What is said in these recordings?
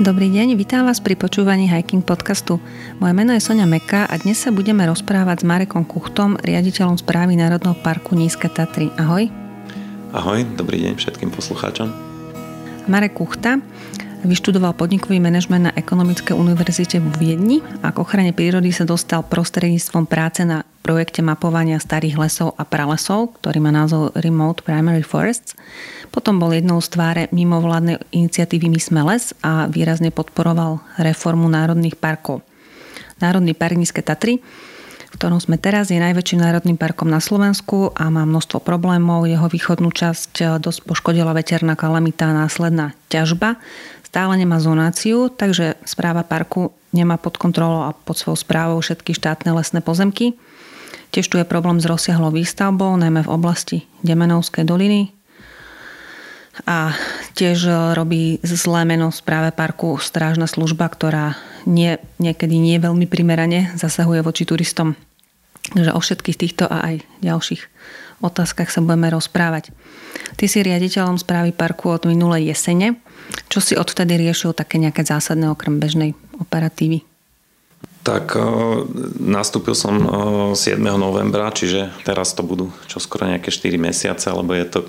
Dobrý deň, vítam vás pri počúvaní Hiking podcastu. Moje meno je Sonia Meka a dnes sa budeme rozprávať s Marekom Kuchtom, riaditeľom správy Národného parku Nízke Tatry. Ahoj. Ahoj, dobrý deň všetkým poslucháčom. Marek Kuchta vyštudoval podnikový manažment na Ekonomickej univerzite v Viedni a k ochrane prírody sa dostal prostredníctvom práce na projekte mapovania starých lesov a pralesov, ktorý má názov Remote Primary Forests. Potom bol jednou z tváre mimovládnej iniciatívy My sme les a výrazne podporoval reformu národných parkov. Národný park Nízke Tatry, v ktorom sme teraz, je najväčším národným parkom na Slovensku a má množstvo problémov. Jeho východnú časť eh, dosť poškodila veterná kalamita a následná ťažba. Stále nemá zonáciu, takže správa parku nemá pod kontrolou a pod svojou správou všetky štátne lesné pozemky. Tiež tu je problém s rozsiahlou výstavbou, najmä v oblasti Demenovskej doliny. A tiež robí zlé meno správe parku strážna služba, ktorá nie, niekedy nie veľmi primerane zasahuje voči turistom. Takže o všetkých týchto a aj ďalších otázkach sa budeme rozprávať. Ty si riaditeľom správy parku od minulej jesene. Čo si odtedy riešil také nejaké zásadné okrem bežnej operatívy? Tak e, nastúpil som 7. E, novembra, čiže teraz to budú čoskoro nejaké 4 mesiace, lebo je to e,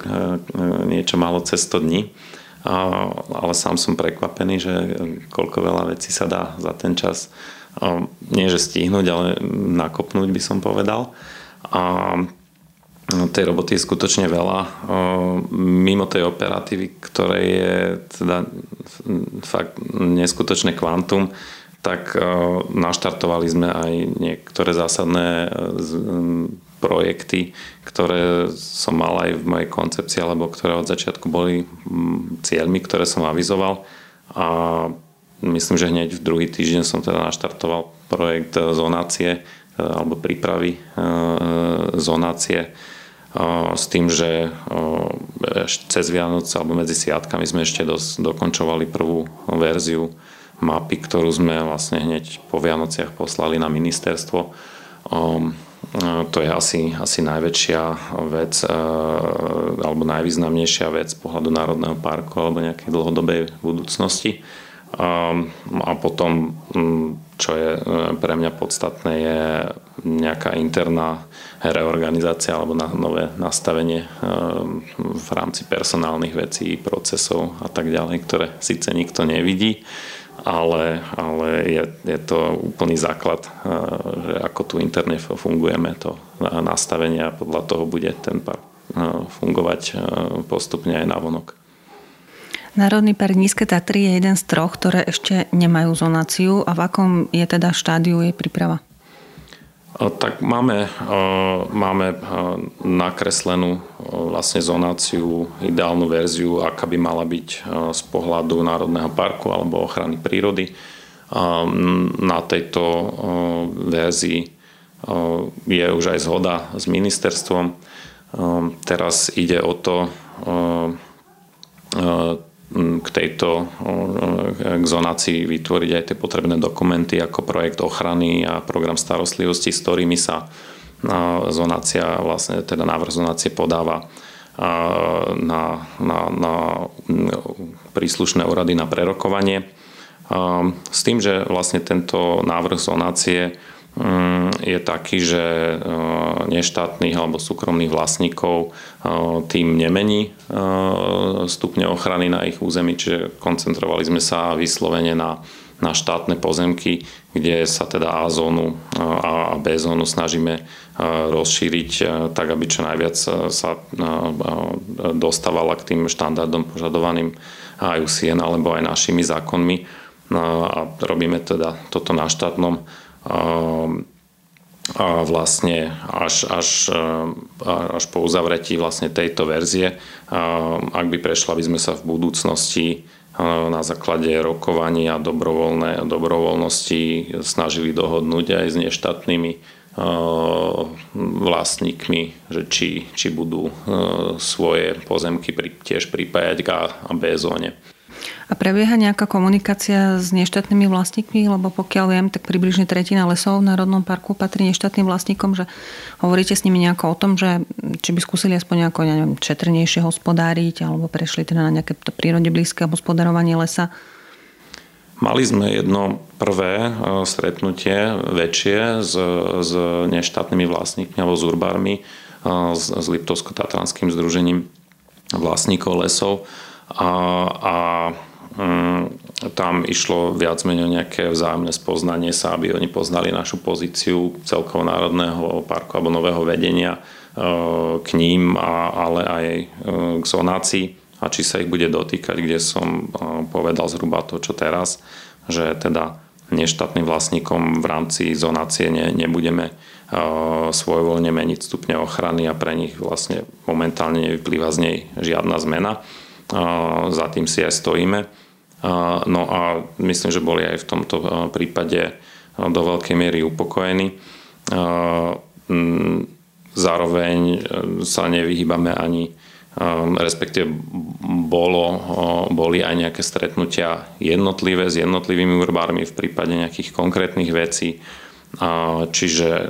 niečo málo cez 100 dní. Ale sám som prekvapený, že koľko veľa vecí sa dá za ten čas nie že stihnúť, ale nakopnúť by som povedal. A tej roboty je skutočne veľa. Mimo tej operatívy, ktorej je teda fakt neskutočné kvantum, tak e, naštartovali sme aj niektoré zásadné e, projekty, ktoré som mal aj v mojej koncepcii, alebo ktoré od začiatku boli cieľmi, ktoré som avizoval. A myslím, že hneď v druhý týždeň som teda naštartoval projekt zonácie e, alebo prípravy zonácie s tým, že cez Vianoce alebo medzi sviatkami sme ešte dokončovali prvú verziu mapy, ktorú sme vlastne hneď po Vianociach poslali na ministerstvo. Um, uh, to je asi, asi najväčšia vec uh, alebo najvýznamnejšia vec z pohľadu Národného parku alebo nejakej dlhodobej budúcnosti. Um, a potom, čo je uh, pre mňa podstatné, je nejaká interná reorganizácia alebo na nové nastavenie v rámci personálnych vecí, procesov a tak ďalej, ktoré síce nikto nevidí, ale, ale je, je to úplný základ, eh, že ako tu interne fungujeme, to nastavenie a podľa toho bude ten park eh, fungovať eh, postupne aj na vonok. Národný park Nízke Tatry je jeden z troch, ktoré ešte nemajú zonáciu a v akom je teda štádiu jej príprava? Tak máme, máme nakreslenú vlastne zonáciu, ideálnu verziu, aká by mala byť z pohľadu Národného parku alebo ochrany prírody. Na tejto verzii je už aj zhoda s ministerstvom. Teraz ide o to k tejto k zonácii vytvoriť aj tie potrebné dokumenty ako projekt ochrany a program starostlivosti, s ktorými sa zonácia, vlastne teda návrh zonácie podáva na, na, na príslušné úrady na prerokovanie. S tým, že vlastne tento návrh zonácie je taký, že e, neštátnych alebo súkromných vlastníkov e, tým nemení e, stupne ochrany na ich území, čiže koncentrovali sme sa vyslovene na, na štátne pozemky, kde sa teda A zónu a B zónu snažíme rozšíriť tak, aby čo najviac sa dostávala k tým štandardom požadovaným aj UCN alebo aj našimi zákonmi. A robíme teda toto na štátnom a vlastne až, až, ehm, až po uzavretí vlastne tejto verzie, ehm, ak by prešla, by sme sa v budúcnosti na základe rokovania a dobrovoľnosti snažili dohodnúť aj s neštátnymi vlastníkmi, že či, či budú svoje pozemky tiež pripájať k A a B zóne. A prebieha nejaká komunikácia s neštátnymi vlastníkmi, lebo pokiaľ viem, tak približne tretina lesov v Národnom parku patrí neštátnym vlastníkom, že hovoríte s nimi nejako o tom, že či by skúsili aspoň nejako, ja neviem, četrnejšie hospodáriť alebo prešli teda na nejaké to prírode blízke hospodárovanie lesa? Mali sme jedno prvé stretnutie väčšie s, s neštátnymi vlastníkmi alebo s urbármi, s, s Liptovsko-Tatranským združením vlastníkov lesov a, a um, tam išlo viac menej nejaké vzájomné spoznanie sa, aby oni poznali našu pozíciu celkovo Národného parku alebo nového vedenia uh, k ním, ale aj uh, k zonácii a či sa ich bude dotýkať, kde som uh, povedal zhruba to, čo teraz, že teda neštátnym vlastníkom v rámci zonácie ne, nebudeme svojvoľne meniť stupne ochrany a pre nich vlastne momentálne nevyplýva z nej žiadna zmena. Za tým si aj stojíme. No a myslím, že boli aj v tomto prípade do veľkej miery upokojení. Zároveň e, sa nevyhýbame ani respektíve bolo, boli aj nejaké stretnutia jednotlivé s jednotlivými urbármi v prípade nejakých konkrétnych vecí Čiže e,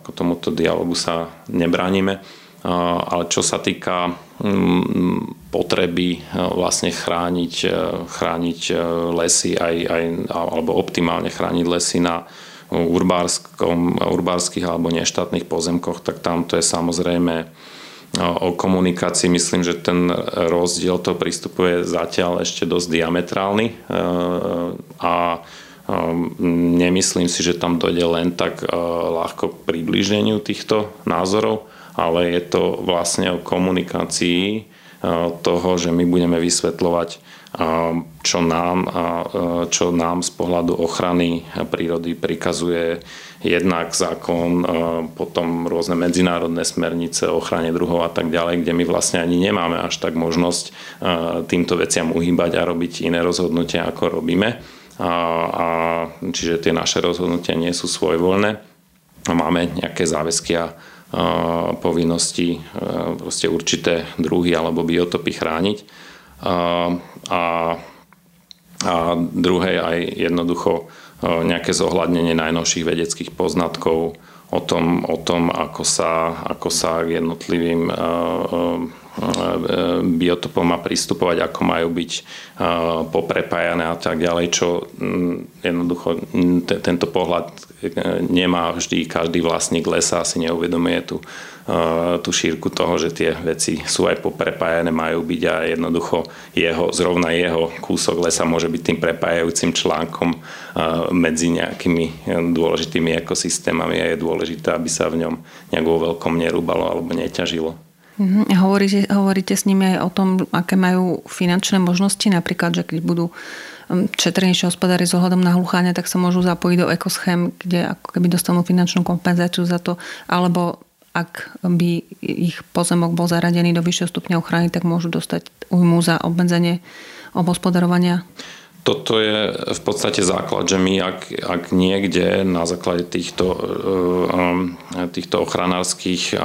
ako tomuto dialogu sa nebránime. Ale čo sa týka mm, potreby e, vlastne chrániť, e, chrániť lesy aj, aj, alebo optimálne chrániť lesy na urbárskych alebo neštátnych pozemkoch, tak tam to je samozrejme o komunikácii. Myslím, že ten rozdiel toho prístupu je zatiaľ ešte dosť diametrálny a nemyslím si, že tam dojde len tak eh, ľahko k približeniu týchto názorov, ale je to vlastne o komunikácii eh, toho, že my budeme vysvetľovať, ehm, čo nám, eh, čo nám z pohľadu ochrany prírody prikazuje jednak zákon, potom rôzne medzinárodné smernice o ochrane druhov a tak ďalej, kde my vlastne ani nemáme až tak možnosť týmto veciam uhýbať a robiť iné rozhodnutia, ako robíme a, a čiže tie naše rozhodnutia nie sú svojvoľné. Máme nejaké záväzky a povinnosti proste určité druhy alebo biotopy chrániť. A, a, druhé aj jednoducho nejaké zohľadnenie najnovších vedeckých poznatkov o tom, o tom ako, sa, ako sa k jednotlivým biotopom má pristupovať, ako majú byť poprepájané a tak ďalej, čo jednoducho tento pohľad e, nemá vždy každý vlastník lesa, si neuvedomuje tú, tú šírku toho, že tie veci sú aj poprepájané, majú byť a jednoducho jeho, zrovna jeho kúsok lesa môže byť tým prepájajúcim článkom medzi nejakými e, dôležitými ekosystémami a je dôležité, aby sa v ňom nejak vo veľkom nerúbalo alebo neťažilo. Uh-huh. Hovoríte, hovoríte s nimi aj o tom, aké majú finančné možnosti, napríklad, že keď budú četrnejšie hospodári s ohľadom na hlucháňa, tak sa môžu zapojiť do ekoschém, kde ako keby dostanú finančnú kompenzáciu za to, alebo ak by ich pozemok bol zaradený do vyššieho stupňa ochrany, tak môžu dostať újmu za obmedzenie obhospodarovania toto je v podstate základ, že my ak, ak niekde na základe týchto, eh, týchto ochranárskych eh,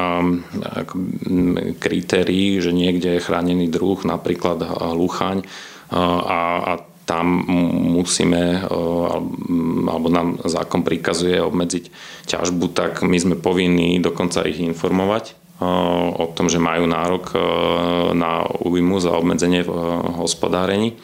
kritérií, že niekde je chránený druh, napríklad hluchaň, eh, a, a tam musíme, alebo nám zákon prikazuje obmedziť ťažbu, tak my sme povinní dokonca ich informovať o tom, že majú nárok na újmu za obmedzenie v hospodárení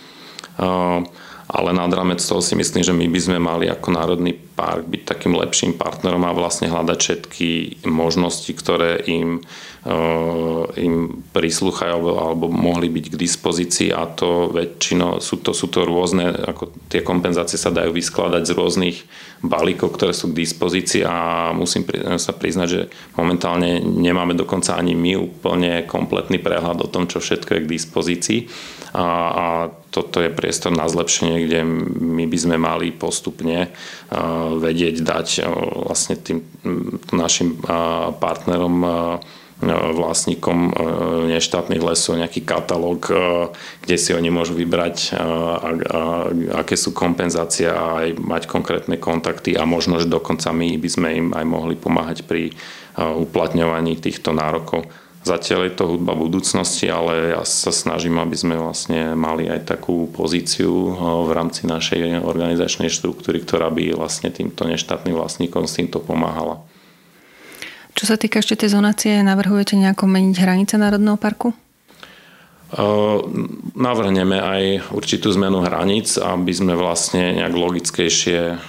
ale nad rámec toho si myslím, že my by sme mali ako Národný park byť takým lepším partnerom a vlastne hľadať všetky možnosti, ktoré im, eh, im prislúchajú alebo, alebo mohli byť k dispozícii. A to väčšinou sú to, sú to rôzne, ako tie kompenzácie sa dajú vyskladať z rôznych balíkov, ktoré sú k dispozícii. A musím sa priznať, že momentálne nemáme dokonca ani my úplne kompletný prehľad o tom, čo všetko je k dispozícii. A, a toto je priestor na zlepšenie, kde my by sme mali postupne vedieť dať vlastne tým našim partnerom vlastníkom neštátnych lesov nejaký katalóg, kde si oni môžu vybrať, aké sú kompenzácie a aj mať konkrétne kontakty a možno, že dokonca my by sme im aj mohli pomáhať pri uplatňovaní týchto nárokov. Zatiaľ je to hudba budúcnosti, ale ja sa snažím, aby sme vlastne mali aj takú pozíciu eh, v rámci našej organizačnej štruktúry, ktorá by vlastne týmto neštátnym vlastníkom s týmto pomáhala. Čo sa týka ešte tej zonácie, navrhujete nejako meniť hranice Národného parku? Navrhneme aj určitú zmenu hraníc, aby sme vlastne nejak logickejšie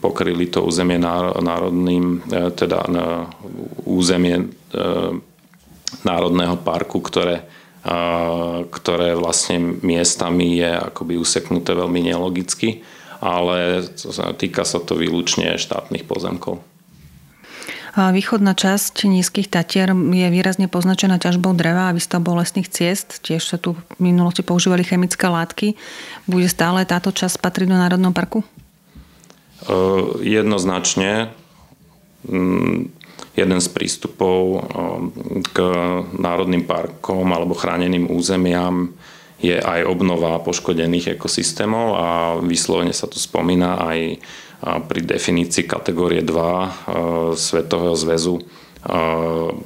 pokryli to územie národným, e, teda územie e, národného parku, ktoré, ktoré vlastne miestami je akoby useknuté veľmi nelogicky, ale týka sa to výlučne štátnych pozemkov. Východná časť nízkych Tatier je výrazne poznačená ťažbou dreva a výstavbou lesných ciest. Tiež sa tu v minulosti používali chemické látky. Bude stále táto časť patriť do Národného parku? Jednoznačne. Mm, jeden z prístupov k národným parkom alebo chráneným územiam je aj obnova poškodených ekosystémov a vyslovene sa tu spomína aj pri definícii kategórie 2 e, Svetového zväzu e,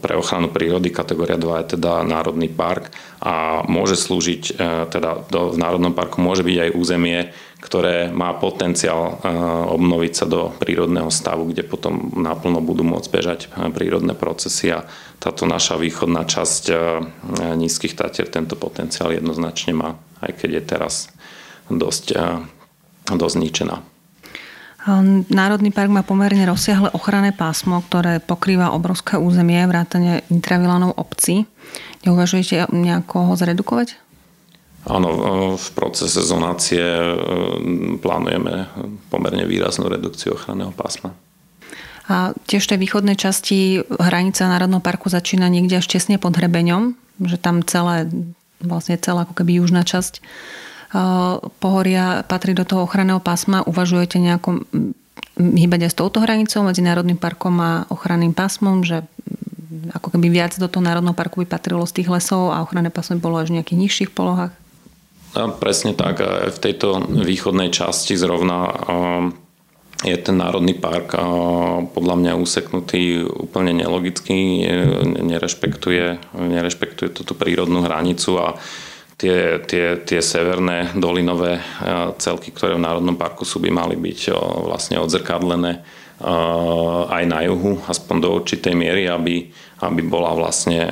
pre ochranu prírody. Kategória 2 je teda Národný park a môže slúžiť, e, teda v Národnom parku môže byť aj územie, ktoré má potenciál obnoviť sa do prírodného stavu, kde potom naplno budú môcť bežať prírodné procesy a táto naša východná časť nízkych Tatier tento potenciál jednoznačne má, aj keď je teraz dosť, dosť zničená. Ehm, Národný park má pomerne rozsiahle ochranné pásmo, ktoré pokrýva obrovské územie, vrátane intravilanov obcí. Neuvažujete nejako ho zredukovať? Áno, v procese zonácie ehm, plánujeme pomerne výraznú redukciu ochranného pásma. A tiež v tej východnej časti hranica Národného parku začína niekde až tesne pod hrebeňom, že tam celé, vlastne celá ako keby južná časť pohoria patrí do toho ochranného pásma, uvažujete nejako hýbať aj s touto hranicou medzi Národným parkom a ochranným pásmom, že ako keby viac do toho Národného parku by patrilo z tých lesov a ochranné pásmo bolo až v nejakých nižších polohách? A presne tak. V tejto východnej časti zrovna je ten národný park podľa mňa useknutý úplne nelogicky, nerešpektuje, nerešpektuje túto prírodnú hranicu a tie, tie, tie severné dolinové celky, ktoré v Národnom parku sú, by mali byť vlastne odzrkadlené aj na juhu, aspoň do určitej miery, aby, aby bola vlastne,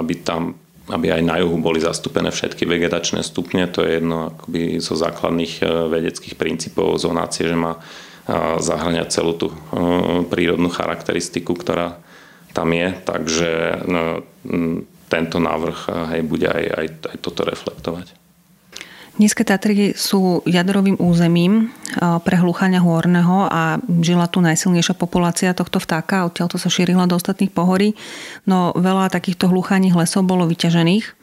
aby tam aby aj na juhu boli zastúpené všetky vegetačné stupne. To je jedno akoby zo základných e, vedeckých princípov zonácie, že má zahrňať celú tú e, prírodnú charakteristiku, ktorá tam je. Takže no, tento návrh eh, hej, bude aj, aj, aj toto reflektovať. Nízke Tatry sú jadrovým územím eh, pre hluchania hôrneho a žila tu najsilnejšia populácia tohto vtáka, odtiaľ to sa šírila do ostatných pohorí, no veľa takýchto hluchaních lesov bolo vyťažených.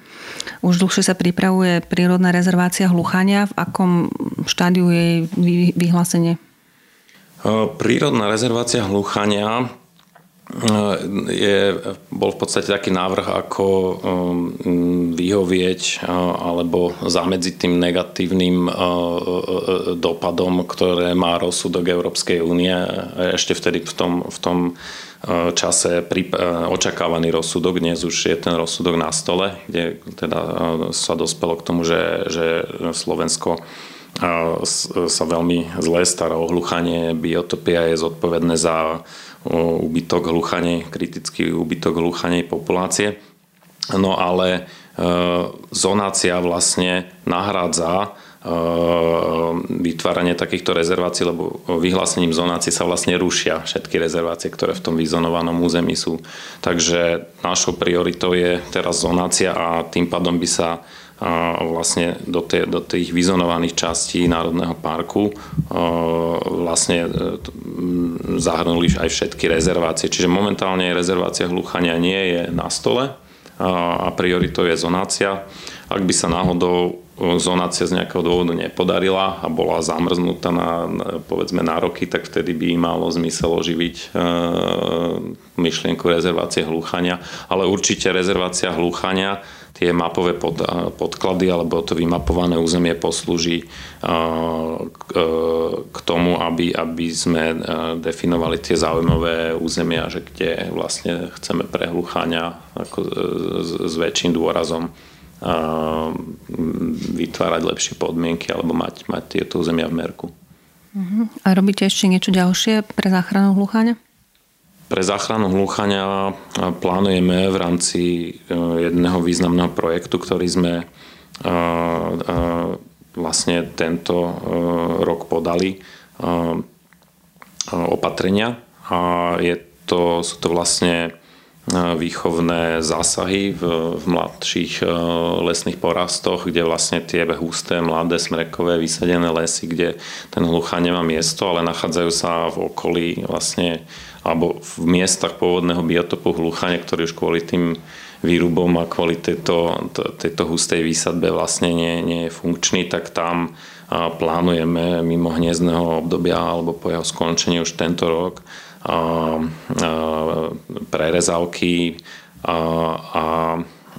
Už dlhšie sa pripravuje prírodná rezervácia hluchania. V akom štádiu je vyhlásenie? Eh, prírodná rezervácia hluchania je, bol v podstate taký návrh, ako um, vyhovieť uh, alebo zamedziť tým negatívnym uh, uh, dopadom, ktoré má rozsudok Európskej únie. Ešte vtedy v tom, v tom čase očakávaný rozsudok, dnes už je ten rozsudok na stole, kde teda sa dospelo k tomu, že, že Slovensko sa veľmi zle stará o hluchanie. Biotopia je zodpovedné za úbytok hluchanej, kritický úbytok hluchanej populácie. No ale e, zonácia vlastne nahrádza e, vytváranie takýchto rezervácií, lebo vyhlásením zonácie sa vlastne rušia všetky rezervácie, ktoré v tom vyzonovanom území sú. Takže našou prioritou je teraz zonácia a tým pádom by sa vlastne do, tie, do tých vyzonovaných častí Národného parku vlastne e, zahrnuli aj všetky rezervácie. Čiže momentálne rezervácia hluchania nie je na stole a prioritou je zonácia. Ak by sa náhodou zonácia z nejakého dôvodu nepodarila a bola zamrznutá na, povedzme na roky, tak vtedy by malo zmysel oživiť e, myšlienku rezervácie hluchania. Ale určite rezervácia hluchania tie mapové pod, podklady alebo to vymapované územie poslúži k tomu, aby, aby sme definovali tie zaujímavé územia, že kde vlastne chceme prehluchania ako s, s väčším dôrazom vytvárať lepšie podmienky alebo mať, mať tieto územia v merku. Mhm. A robíte ešte niečo ďalšie pre záchranu hluchania? Pre záchranu hluchania plánujeme v rámci jedného významného projektu, ktorý sme vlastne tento rok podali opatrenia. A je to, sú to vlastne výchovné zásahy v, v mladších lesných porastoch, kde vlastne tie husté, mladé, smrekové, vysadené lesy, kde ten hlucha nemá miesto, ale nachádzajú sa v okolí vlastne alebo v miestach pôvodného biotopu hluchania, ktorý už kvôli tým výrubom a kvôli tejto, tejto hustej výsadbe vlastne nie, nie je funkčný, tak tam plánujeme mimo hniezdného obdobia alebo po jeho skončení už tento rok prerezávky a, a,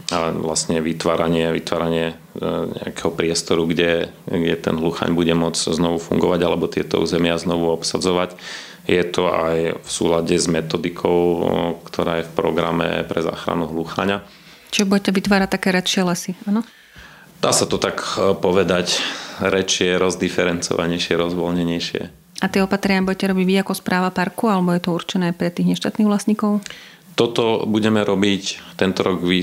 a vlastne vytváranie, vytváranie e, nejakého priestoru, kde, kde ten hluchaň bude môcť znovu fungovať alebo tieto územia znovu obsadzovať. Je to aj v súlade s metodikou, ktorá je v programe pre záchranu hluchania. Čiže budete vytvárať také redšie lesy, áno? Dá sa to tak e, povedať, rečie, rozdiferencovanejšie, rozvoľnenejšie. A tie opatrenia budete robiť vy ako správa parku, alebo je to určené pre tých neštátnych vlastníkov? Toto budeme robiť tento rok e, e,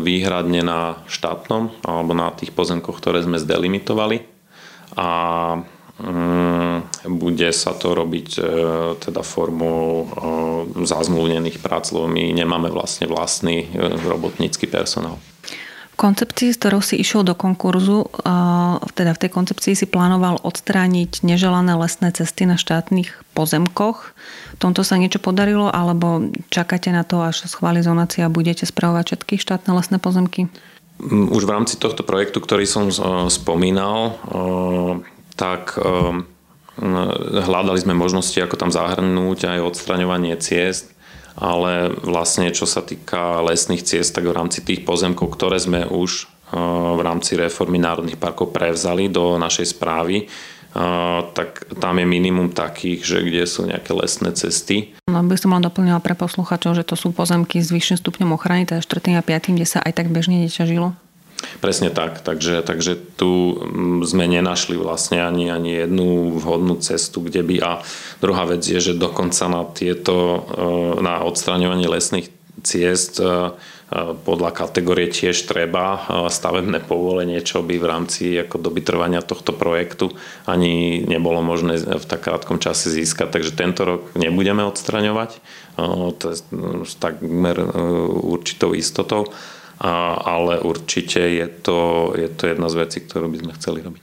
výhradne na štátnom alebo na tých pozemkoch, ktoré sme zdelimitovali. A mm, bude sa to robiť e, teda formou zazmluvnených prác, lebo my nemáme vlastne vlastný robotnícky personál koncepcii, s ktorou si išiel do konkurzu, teda v tej koncepcii si plánoval odstrániť neželané lesné cesty na štátnych pozemkoch. V tomto sa niečo podarilo, alebo čakáte na to, až schváli zonácia a budete spravovať všetky štátne lesné pozemky? Mm, už v rámci tohto projektu, ktorý som spomínal, tak hľadali sme možnosti, ako tam zahrnúť aj odstraňovanie ciest ale vlastne čo sa týka lesných ciest, tak v rámci tých pozemkov, ktoré sme už eh, v rámci reformy národných parkov prevzali do našej správy, eh, tak tam je minimum takých, že kde sú nejaké lesné cesty. No by som len doplnila pre posluchačov, že to sú pozemky s vyšším stupňom ochrany, teda 4. a 5., kde sa aj tak bežne neťažilo. Presne tak, takže, takže tu mm, sme nenašli vlastne ani, ani jednu vhodnú cestu, kde by a druhá vec je, že dokonca na tieto, e, na odstraňovanie lesných ciest e, e, podľa kategórie tiež treba stavebné povolenie, čo by v rámci ako doby trvania tohto projektu ani nebolo možné v tak krátkom čase získať. Takže tento rok nebudeme odstraňovať, to je takmer určitou istotou ale určite je to, je to jedna z vecí, ktorú by sme chceli robiť.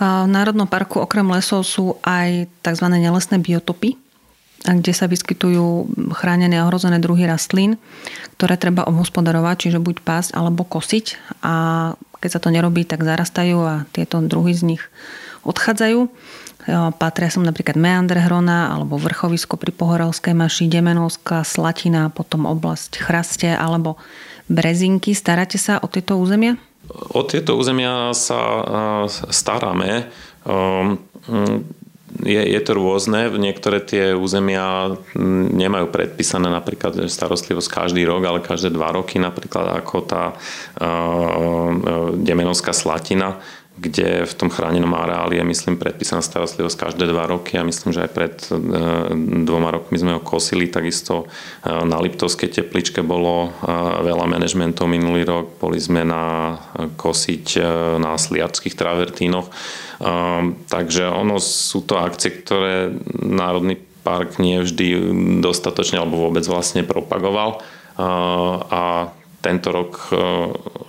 V Národnom parku okrem lesov sú aj tzv. nelesné biotopy, kde sa vyskytujú chránené a ohrozené druhy rastlín, ktoré treba obhospodarovať, čiže buď pásť alebo kosiť. A keď sa to nerobí, tak zarastajú a tieto druhy z nich odchádzajú. Patria som napríklad Meander Hrona alebo vrchovisko pri Pohorelskej maši, Demenovská, Slatina, potom oblasť Chraste alebo Brezinky. Staráte sa o tieto územia? O tieto územia sa staráme. Ehm, je, je to rôzne. Niektoré tie územia nemajú predpísané napríklad starostlivosť každý rok, ale každé dva roky, napríklad ako tá uh, Demenovská slatina kde v tom chránenom areáli je, myslím, predpísaná starostlivosť každé dva roky a myslím, že aj pred e, dvoma rokmi sme ho kosili. Takisto e, na Liptovskej tepličke bolo e, veľa manažmentov minulý rok. Boli sme na kosiť na sliačských travertínoch. Takže ono sú to akcie, ktoré Národný park nie vždy dostatočne alebo vôbec vlastne propagoval. A tento rok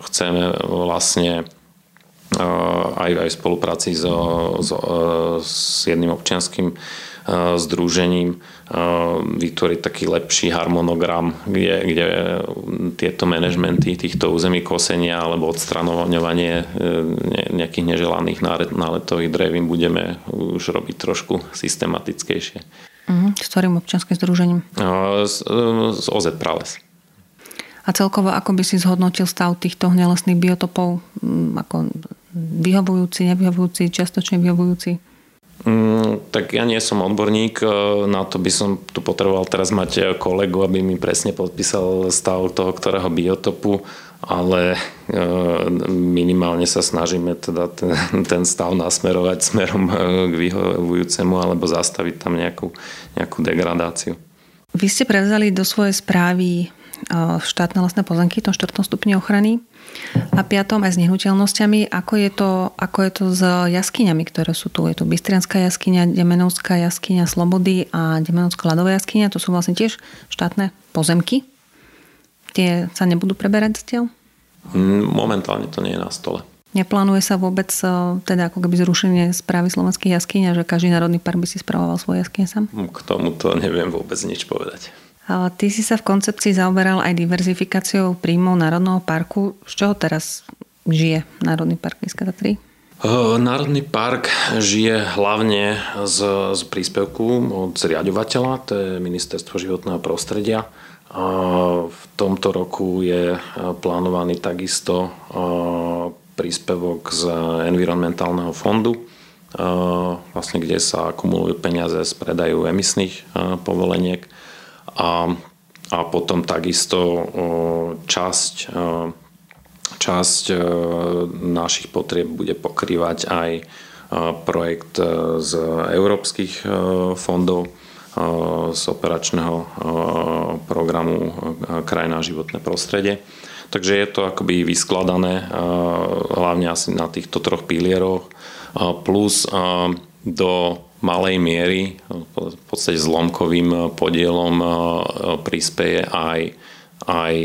chceme vlastne aj, aj v spolupráci so, so, s jedným občianským združením vytvoriť taký lepší harmonogram, kde, kde tieto manažmenty týchto území kosenia alebo odstranovanie e, nejakých neželaných náletových drevín budeme už robiť trošku systematickejšie. Uh-huh. S ktorým občianským združením? Z, z OZ Prales. A celkovo, ako by si zhodnotil stav týchto nelesných biotopov? Ako vyhovujúci, nevyhovujúci, čiastočne vyhovujúci? Mm, tak ja nie som odborník, e, na to by som tu potreboval teraz mať kolegu, aby mi presne podpísal stav toho, ktorého biotopu, ale e, minimálne sa snažíme teda ten, ten stav nasmerovať smerom e, k vyhovujúcemu alebo zastaviť tam nejakú, nejakú degradáciu. Vy ste prevzali do svojej správy štátne lesné pozemky tom 4. stupni ochrany a piatom aj s nehnuteľnosťami. Ako je to, ako je to s jaskyňami, ktoré sú tu? Je tu Bystrianská jaskyňa, Demenovská jaskyňa Slobody a Demenovská ľadová jaskyňa. To sú vlastne tiež štátne pozemky. Tie sa nebudú preberať zatiaľ? Mm, momentálne to nie je na stole. Neplánuje sa vôbec e, teda ako keby zrušenie správy slovenských jaskyň a že každý národný park by si spravoval svoje jaskyne sám? K tomu to neviem vôbec nič povedať. Ty si sa v koncepcii zaoberal aj diverzifikáciou príjmov Národného parku. Z čoho teraz žije Národný park Nízke Tatry? Národný park žije hlavne z, z príspevku od zriadovateľa, to je Ministerstvo životného prostredia. V tomto roku je plánovaný takisto príspevok z environmentálneho fondu, vlastne kde sa akumulujú peniaze z predaju emisných povoleniek a, a potom takisto časť, časť našich potrieb bude pokrývať aj projekt z európskych fondov z operačného programu Krajina a životné prostredie. Takže je to akoby vyskladané hlavne asi na týchto troch pilieroch plus do malej miery, v podstate zlomkovým podielom e, prispieje aj, aj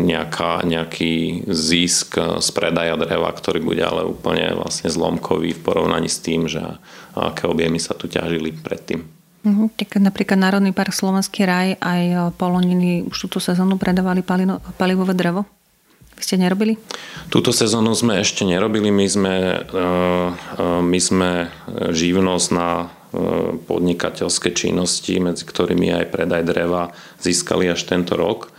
nejaká, nejaký zisk z predaja dreva, ktorý bude ale úplne vlastne zlomkový v porovnaní s tým, že aké objemy sa tu ťažili predtým. Uh-huh. Tak napríklad Národný park Slovenský raj aj Poloniny už túto sezónu predávali palivové drevo? Vy ste nerobili? Túto sezónu sme ešte nerobili. My sme, e, e, my sme živnosť na e, podnikateľské činnosti, medzi ktorými aj predaj dreva, získali až tento rok,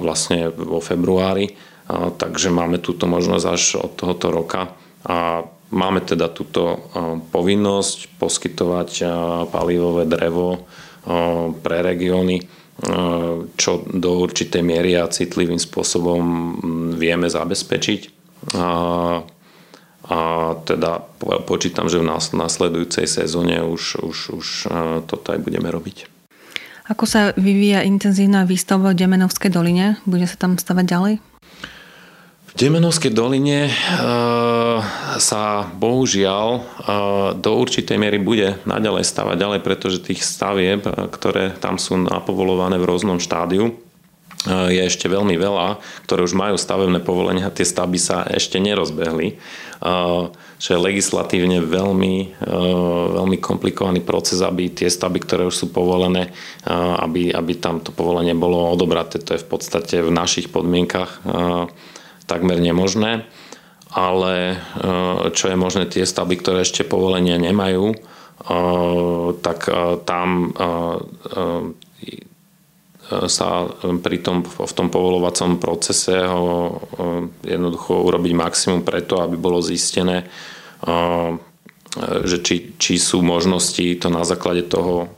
vlastne vo februári. Takže máme túto možnosť až od tohoto roka. A máme teda túto povinnosť poskytovať palivové drevo pre regióny čo do určitej miery a citlivým spôsobom vieme zabezpečiť. A, a teda počítam, že v následujúcej sezóne už, už, už toto aj budeme robiť. Ako sa vyvíja intenzívna výstavba v Demenovskej doline? Bude sa tam stavať ďalej? Demenovskej doline eh, sa bohužiaľ eh, do určitej miery bude naďalej stavať ďalej, pretože tých stavieb, eh, ktoré tam sú napovolované v rôznom štádiu, je ešte veľmi veľa, ktoré už majú stavebné povolenia a tie stavby sa ešte nerozbehli. Čo je legislatívne veľmi, veľmi komplikovaný proces, aby tie stavby, ktoré už sú povolené, aby, aby tam to povolenie bolo odobraté. To je v podstate v našich podmienkach takmer nemožné, ale e, čo je možné tie stavby, ktoré ešte povolenie nemajú, e, tak e, tam sa pri tom, v tom povolovacom procese ho jednoducho urobiť maximum preto, aby bolo zistené, že či, či sú možnosti to na základe toho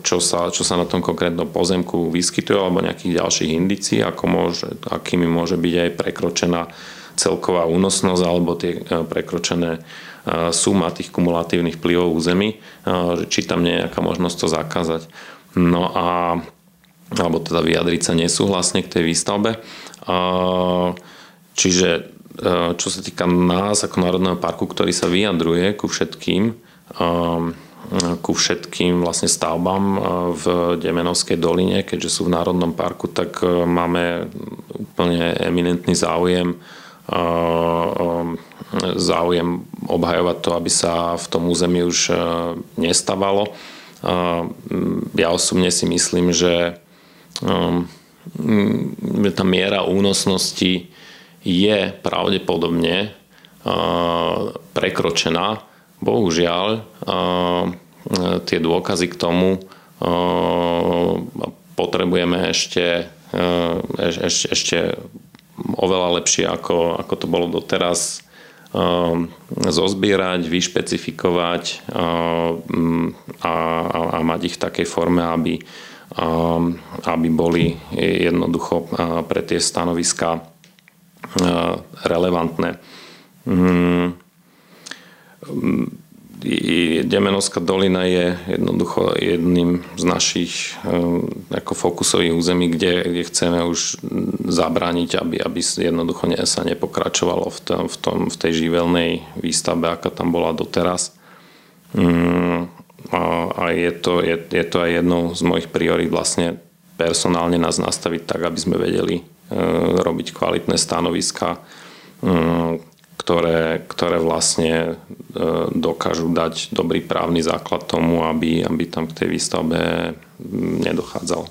čo sa, čo sa na tom konkrétnom pozemku vyskytuje alebo nejakých ďalších indicií, ako môže, akými môže byť aj prekročená celková únosnosť alebo tie e, prekročené e, suma tých kumulatívnych vplyvov území, e, či tam nie je nejaká možnosť to zakázať. No a alebo teda vyjadriť sa nesúhlasne k tej výstavbe. Čiže čo sa týka nás ako Národného parku, ktorý sa vyjadruje ku všetkým ku všetkým vlastne stavbám v Demenovskej doline, keďže sú v Národnom parku, tak máme úplne eminentný záujem záujem obhajovať to, aby sa v tom území už nestávalo. Ja osobne si myslím, že tá miera únosnosti je pravdepodobne prekročená Bohužiaľ, tie dôkazy k tomu potrebujeme ešte, ešte, ešte oveľa lepšie, ako, ako to bolo doteraz zozbierať, vyšpecifikovať a, a, a mať ich v takej forme, aby, aby boli jednoducho pre tie stanoviska relevantné. Demenovská dolina je jednoducho jedným z našich ako fokusových území, kde, kde chceme už zabrániť, aby, aby jednoducho sa nepokračovalo v, tom, v, tom, v tej živelnej výstavbe, aká tam bola doteraz. Mm, a, a je, to, je, je to aj jednou z mojich priorít vlastne personálne nás nastaviť tak, aby sme vedeli e, robiť kvalitné stanoviska, mm, ktoré, ktoré vlastne e, dokážu dať dobrý právny základ tomu, aby, aby tam k tej výstavbe nedochádzalo.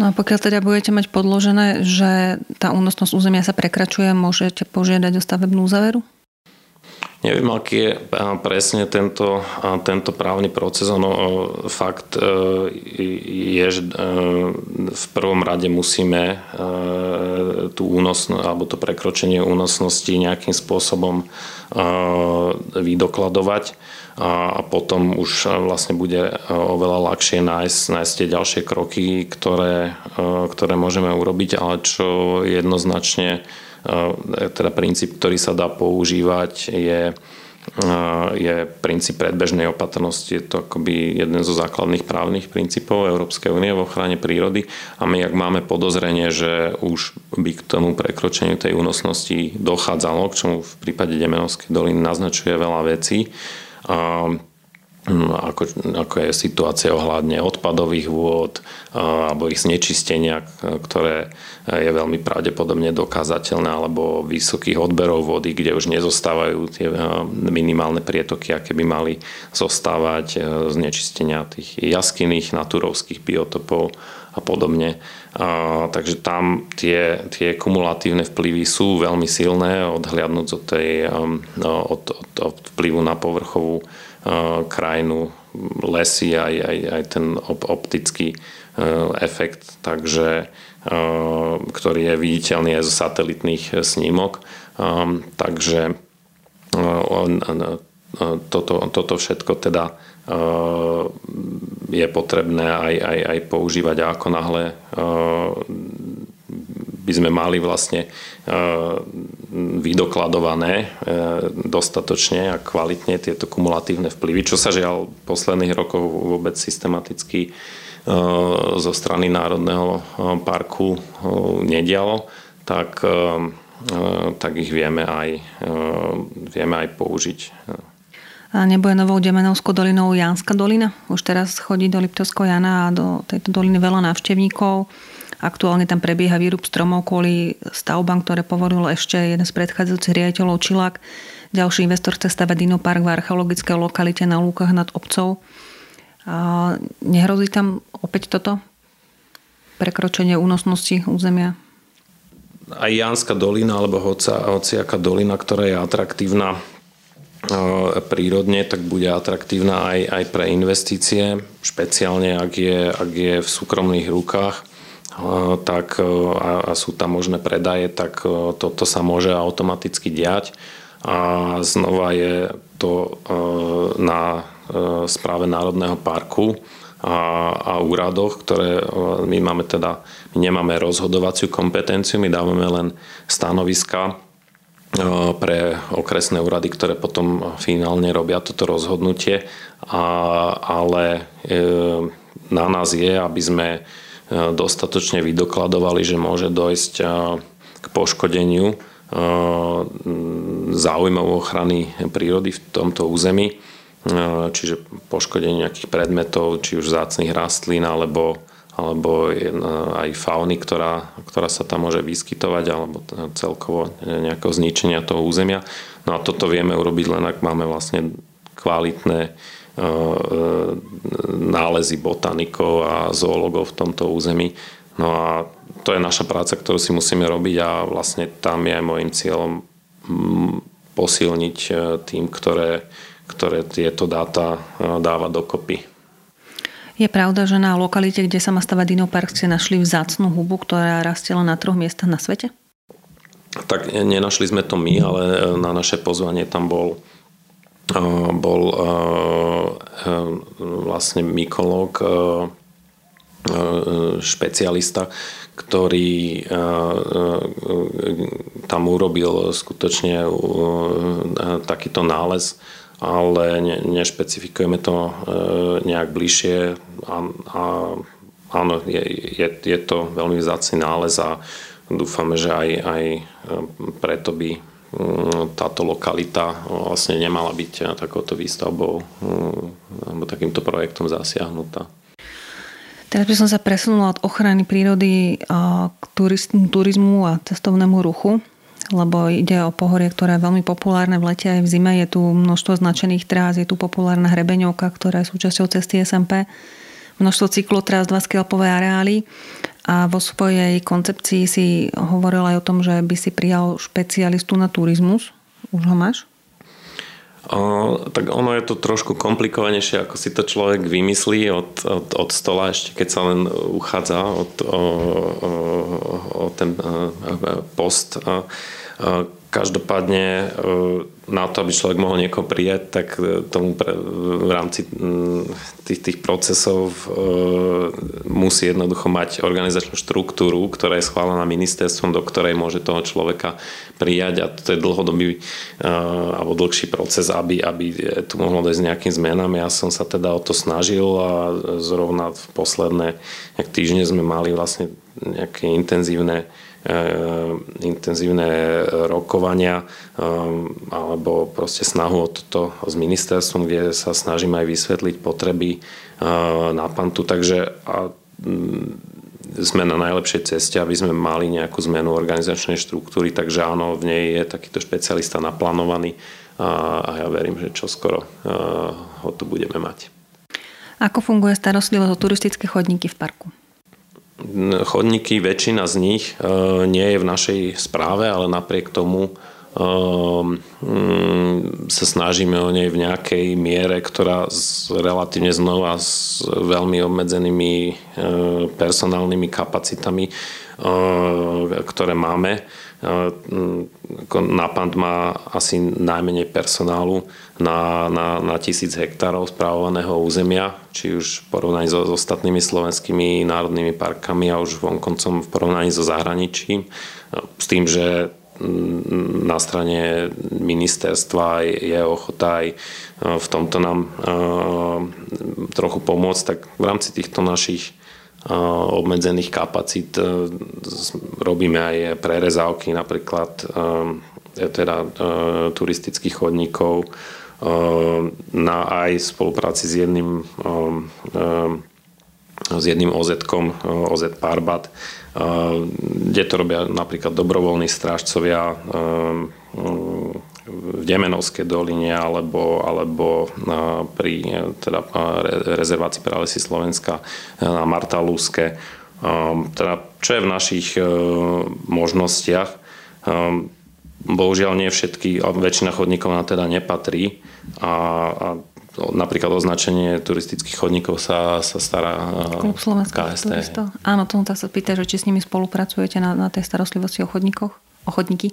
No a pokiaľ teda budete mať podložené, že tá únosnosť územia sa prekračuje, môžete požiadať o stavebnú záveru? Neviem, aký je presne tento, tento právny proces. Ono, fakt e, je, že e, v prvom rade musíme e, tú únosnosť alebo to prekročenie únosnosti nejakým spôsobom vydokladovať a potom už vlastne bude oveľa ľahšie nájsť, nájsť tie ďalšie kroky, ktoré, ktoré môžeme urobiť, ale čo jednoznačne teda princíp, ktorý sa dá používať, je je princíp predbežnej opatrnosti. Je to akoby jeden zo základných právnych princípov Európskej únie v ochrane prírody a my, ak máme podozrenie, že už by k tomu prekročeniu tej únosnosti dochádzalo, k čomu v prípade Demenovskej doliny naznačuje veľa vecí, ako, ako je situácia ohľadne odpadových vôd alebo ich znečistenia, ktoré je veľmi pravdepodobne dokázateľné, alebo vysokých odberov vody, kde už nezostávajú tie minimálne prietoky, aké by mali zostávať, znečistenia tých jaskinných, naturovských biotopov a podobne. A, takže tam tie, tie kumulatívne vplyvy sú veľmi silné, odhliadnúť od, tej, od, od, od vplyvu na povrchovú krajinu, lesy, aj, aj, aj ten optický efekt, takže, ktorý je viditeľný aj zo satelitných snímok. Takže toto, toto všetko teda je potrebné aj, aj, aj používať a ako náhle by sme mali vlastne vydokladované e, dostatočne a kvalitne tieto kumulatívne vplyvy, čo sa žiaľ v posledných rokoch vôbec systematicky e, zo strany Národného e, parku nedialo, tak, tak ich vieme aj, vieme aj použiť. A nebude novou Demenovskou dolinou Jánska dolina? Už teraz chodí do Liptovského Jana a do tejto doliny veľa návštevníkov. Aktuálne tam prebieha výrub stromov kvôli stavbám, ktoré povolil ešte jeden z predchádzajúcich riaditeľov Čilák. Ďalší investor chce stavať dinopark v archeologickej lokalite na lúkach nad obcov. A nehrozí tam opäť toto? Prekročenie únosnosti územia? Aj Jánska dolina alebo hoca, hociaká dolina, ktorá je atraktívna prírodne, tak bude atraktívna aj, aj pre investície, špeciálne ak je, ak je v súkromných rukách tak, e, a, a sú tam možné predaje, tak e, toto sa môže automaticky diať. A znova je to e, na správe Národného parku a, a úradoch, ktoré my máme teda, my nemáme rozhodovaciu kompetenciu, my dávame len stanoviska pre okresné úrady, ktoré potom finálne robia toto rozhodnutie, a, ale na nás je, aby sme dostatočne vydokladovali, že môže dojsť k poškodeniu záujmov ochrany prírody v tomto území, čiže poškodenie nejakých predmetov, či už zácných rastlín alebo, alebo aj fauny, ktorá, ktorá sa tam môže vyskytovať, alebo celkovo nejakého zničenia toho územia. No a toto vieme urobiť len ak máme vlastne kvalitné nálezy botanikov a zoologov v tomto území. No a to je naša práca, ktorú si musíme robiť a vlastne tam je môjim cieľom mm, posilniť e, tým, ktoré, ktoré tieto dáta e, dáva dokopy. Je pravda, že na lokalite, kde sa má stavať dinopark, ste našli vzácnú hubu, ktorá rastie len na troch miestach na svete? Tak nenašli sme to my, ale e, na naše pozvanie tam bol bol vlastne mykológ, špecialista, ktorý tam urobil skutočne takýto nález ale ne, nešpecifikujeme to nejak bližšie. A, a áno, je, je, je to veľmi vzácný nález a dúfame, že aj, aj preto by táto lokalita vlastne nemala byť takouto výstavbou alebo takýmto projektom zasiahnutá. Teraz by som sa presunula od ochrany prírody k turizmu a cestovnému ruchu, lebo ide o pohorie, ktoré je veľmi populárne v lete aj v zime. Je tu množstvo značených trás, je tu populárna hrebeňovka, ktorá je súčasťou cesty SMP, množstvo cyklotrás, dva skelpové areály a vo svojej koncepcii si hovoril aj o tom, že by si prijal špecialistu na turizmus. Už ho máš? O, tak ono je to trošku komplikovanejšie, ako si to človek vymyslí od, od, od stola, ešte keď sa len uchádza od, o, o, o ten post. A, a, Každopádne e, na to, aby človek mohol niekoho prijať, tak e, tomu pre, v rámci tých, tých procesov e, musí jednoducho mať organizačnú štruktúru, ktorá je schválená ministerstvom, do ktorej môže toho človeka prijať a to je dlhodobý alebo dlhší proces, aby, aby tu mohlo dojsť nejakým zmenám. Ja som sa teda o to snažil a zrovna v posledné týždne sme mali vlastne nejaké intenzívne intenzívne rokovania eh, alebo proste snahu o toto s ministerstvom, kde sa snažím aj vysvetliť potreby eh, na pantu. Takže a, mm, sme na najlepšej ceste, aby sme mali nejakú zmenu organizačnej štruktúry, takže áno, v nej je takýto špecialista naplánovaný a ja verím, že čoskoro ho tu budeme mať. Ako funguje starostlivosť o turistické chodníky v parku? Chodníky, väčšina z nich e, nie je v našej správe, ale napriek tomu e, mm, sa snažíme o nej v nejakej miere, ktorá s, relatívne znova s veľmi obmedzenými e, personálnymi kapacitami, ktoré máme, Napant má asi najmenej personálu na, na, na tisíc hektárov správovaného územia, či už v porovnaní so, s ostatnými slovenskými národnými parkami a už vonkoncom v porovnaní so zahraničím. S tým, že na strane ministerstva je ochota aj v tomto nám trochu pomôcť, tak v rámci týchto našich obmedzených kapacít. E, robíme aj prerezávky napríklad e, teda e, turistických chodníkov na aj spolupráci s jedným s jedným OZ-kom, OZ Parbat, kde to robia napríklad dobrovoľní strážcovia v Demenovskej doline alebo, alebo pri teda, rezervácii pre lesy Slovenska na Martalúske. Teda, čo je v našich e, možnostiach. Bohužiaľ nie všetky, väčšina chodníkov nám teda nepatrí a, a napríklad označenie turistických chodníkov sa, sa stará e, Klub KST. Áno, tomu sa pýta, že či s nimi spolupracujete na, na tej starostlivosti o chodníkoch, o chodníky?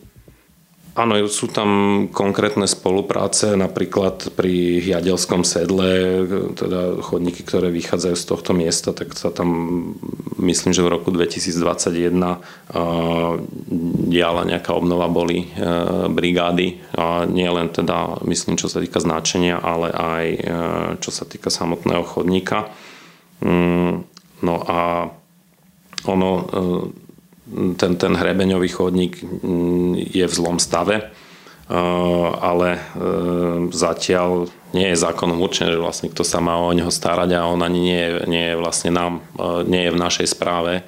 Áno, sú tam konkrétne spolupráce, napríklad pri Jadelskom sedle, teda chodníky, ktoré vychádzajú z tohto miesta, tak sa tam, myslím, že v roku 2021 diala nejaká obnova, boli e, brigády a nie len teda, myslím, čo sa týka značenia, ale aj e, čo sa týka samotného chodníka. Mm, no a ono e, ten, ten hrebeňový chodník mm, je v zlom stave, eh, ale eh, zatiaľ nie je zákonom určené, že vlastne kto sa má o neho starať a on ani nie nie je vlastne nám, eh, nie je v našej správe.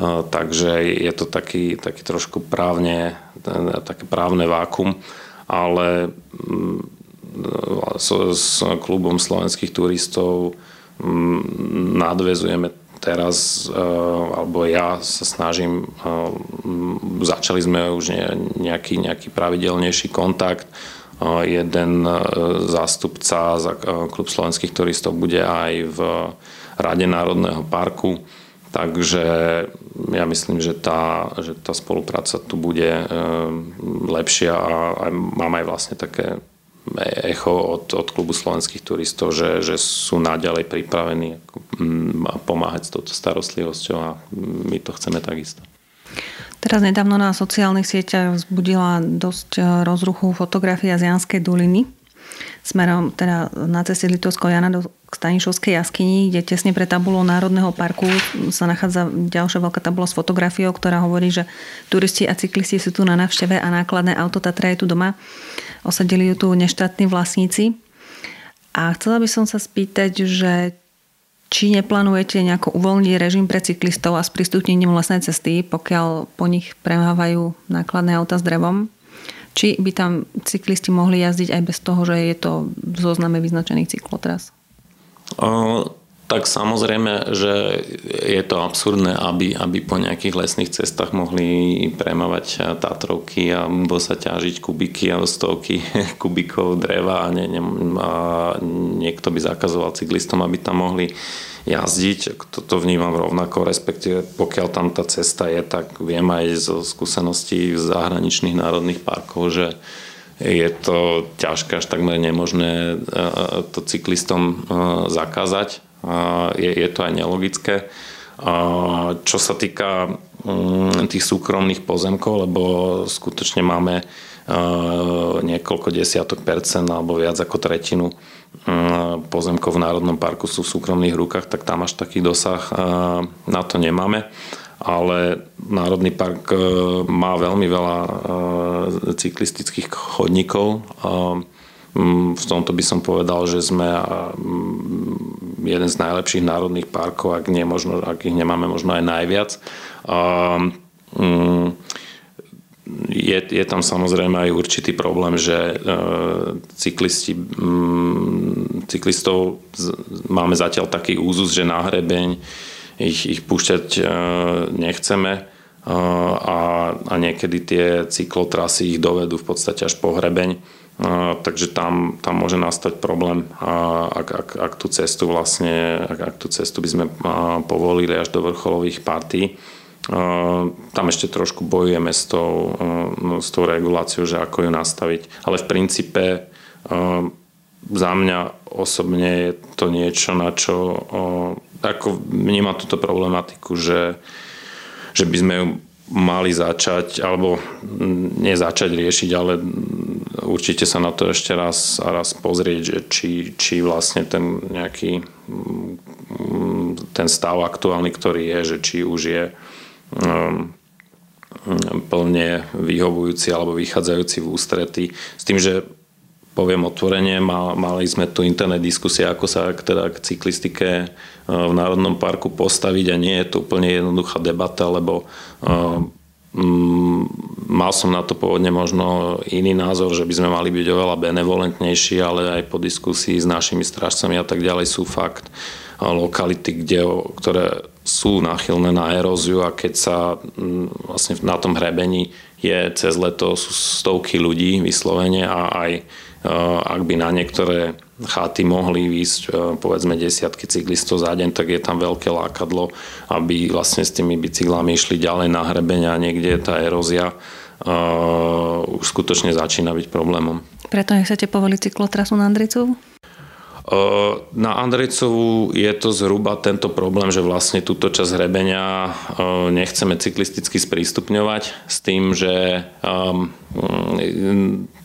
Takže je to taký, taký trošku právne, také právne vákum, ale mm, s, s klubom slovenských turistov mm, nadvezujeme teraz, eh, alebo ja sa snažím, eh, začali sme už nejaký, nejaký pravidelnejší kontakt. Eh, jeden zástupca za klub slovenských turistov bude aj v Rade Národného parku. Takže ja myslím, že tá, že tá spolupráca tu bude lepšia a, mám aj vlastne také echo od, od klubu slovenských turistov, že, že sú naďalej pripravení mm, pomáhať s touto starostlivosťou a my to chceme takisto. Teraz nedávno na sociálnych sieťach vzbudila dosť e, rozruchu fotografia z Janskej doliny. smerom teda na ceste Litovského Jana do Stanišovskej jaskyni, kde tesne pre tabulou Národného parku sa nachádza ďalšia veľká tabula s fotografiou, ktorá hovorí, že turisti a cyklisti sú tu na návšteve a nákladné auto Tatra je tu doma. Osadili ju tu neštátni vlastníci. A chcela by som sa spýtať, že či neplánujete nejako uvoľniť režim pre cyklistov a sprístupniť im vlastné cesty, pokiaľ po nich premávajú nákladné auta s drevom? Či by tam cyklisti mohli jazdiť aj bez toho, že je to v zozname vyznačených cyklotras? Tak samozrejme, že je to absurdné, aby, aby po nejakých lesných cestách mohli premávať Tatrovky a bo sa ťažiť kubiky a stovky kubikov dreva a, ne, ne, a niekto by zakazoval cyklistom, aby tam mohli jazdiť. Toto vnímam rovnako, respektíve pokiaľ tam tá cesta je, tak viem aj zo skúseností z zahraničných národných parkov, že je to ťažké, až takmer nemožné e, to cyklistom e, zakázať je, je to aj nelogické. Čo sa týka mm, tých súkromných pozemkov, lebo skutočne máme niekoľko desiatok percent alebo viac ako tretinu mm, pozemkov v Národnom parku sú v súkromných rukách, tak tam až taký dosah na to nemáme. Ale Národný park má veľmi veľa cyklistických chodníkov v tomto by som povedal, že sme mm, jeden z najlepších národných parkov, ak, nie možno, ak ich nemáme možno aj najviac. Mm, je, je tam samozrejme aj určitý problém, že e, cyklisti, cyklistov máme zatiaľ taký úzus, že na hrebeň ich, ich púšťať e, nechceme e, a, a niekedy tie cyklotrasy ich dovedú v podstate až po hrebeň takže tam, tam môže nastať problém, ak, ak, ak tú cestu vlastne, ak, ak tú cestu by sme povolili až do vrcholových partí. Tam ešte trošku bojujeme s tou, no, s tou reguláciou, že ako ju nastaviť. Ale v princípe za mňa osobne je to niečo, na čo ako vnímam túto problematiku, že, že by sme ju mali začať, alebo nezačať riešiť, ale určite sa na to ešte raz a raz pozrieť, že či, či vlastne ten nejaký ten stav aktuálny, ktorý je, že či už je um, plne vyhovujúci alebo vychádzajúci v ústrety. S tým, že poviem otvorene, mali sme tu interné diskusie, ako sa teda k cyklistike uh, v Národnom parku postaviť a nie je to úplne jednoduchá debata, lebo uh, Mm, mal som na to pôvodne možno iný názor, že by sme mali byť oveľa benevolentnejší, ale aj po diskusii s našimi strážcami a tak ďalej sú fakt lokality, kde, ktoré sú nachylné na eróziu a keď sa mm, vlastne na tom hrebení je cez leto sú stovky ľudí vyslovene a aj ak by na niektoré chaty mohli výsť e, povedzme desiatky cyklistov za deň, tak je tam veľké lákadlo, aby vlastne s tými bicyklami išli ďalej na hrebenia a niekde tá erózia uh, už skutočne začína byť problémom. Preto nechcete povoliť cyklotrasu na Andricovu? Na Andrejcovu je to zhruba tento problém, že vlastne túto časť hrebenia nechceme cyklisticky sprístupňovať s tým, že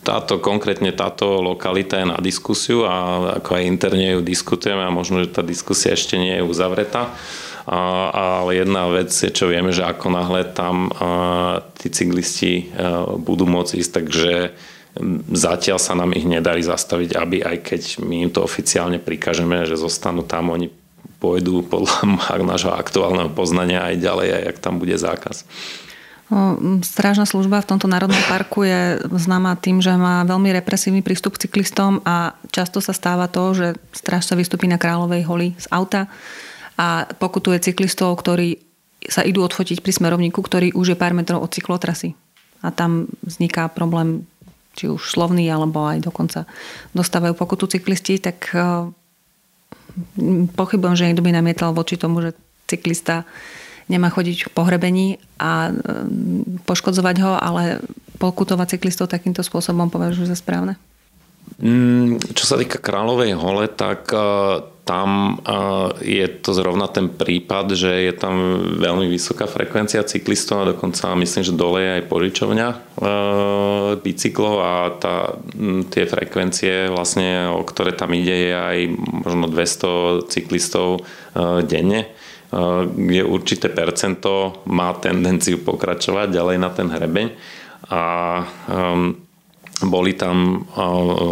táto, konkrétne táto lokalita je na diskusiu a ako aj interne ju diskutujeme a možno, že tá diskusia ešte nie je uzavretá. Ale jedna vec je, čo vieme, že ako náhle tam tí cyklisti budú môcť ísť, takže Zatiaľ sa nám ich nedarí zastaviť, aby aj keď my im to oficiálne prikážeme, že zostanú tam, oni pôjdu podľa nášho aktuálneho poznania aj ďalej, aj ak tam bude zákaz. Strážna služba v tomto národnom parku je známa tým, že má veľmi represívny prístup k cyklistom a často sa stáva to, že strážca vystupí na Kráľovej holi z auta a pokutuje cyklistov, ktorí sa idú odfotiť pri smerovníku, ktorý už je pár metrov od cyklotrasy. A tam vzniká problém či už slovný, alebo aj dokonca dostávajú pokutu cyklisti, tak eh, pochybujem, že niekto by namietal voči tomu, že cyklista nemá chodiť po hrebení a eh, poškodzovať ho, ale pokutovať cyklistov takýmto spôsobom považujú za správne? Mm, čo sa týka Kráľovej hole, tak e, tam e, je to zrovna ten prípad, že je tam veľmi vysoká frekvencia cyklistov a dokonca myslím, že dole je aj požičovňa e, bicyklov a tá, tie frekvencie vlastne, o ktoré tam ide, je aj možno 200 cyklistov denne kde určité percento má tendenciu pokračovať ďalej na ten hrebeň. A um, boli tam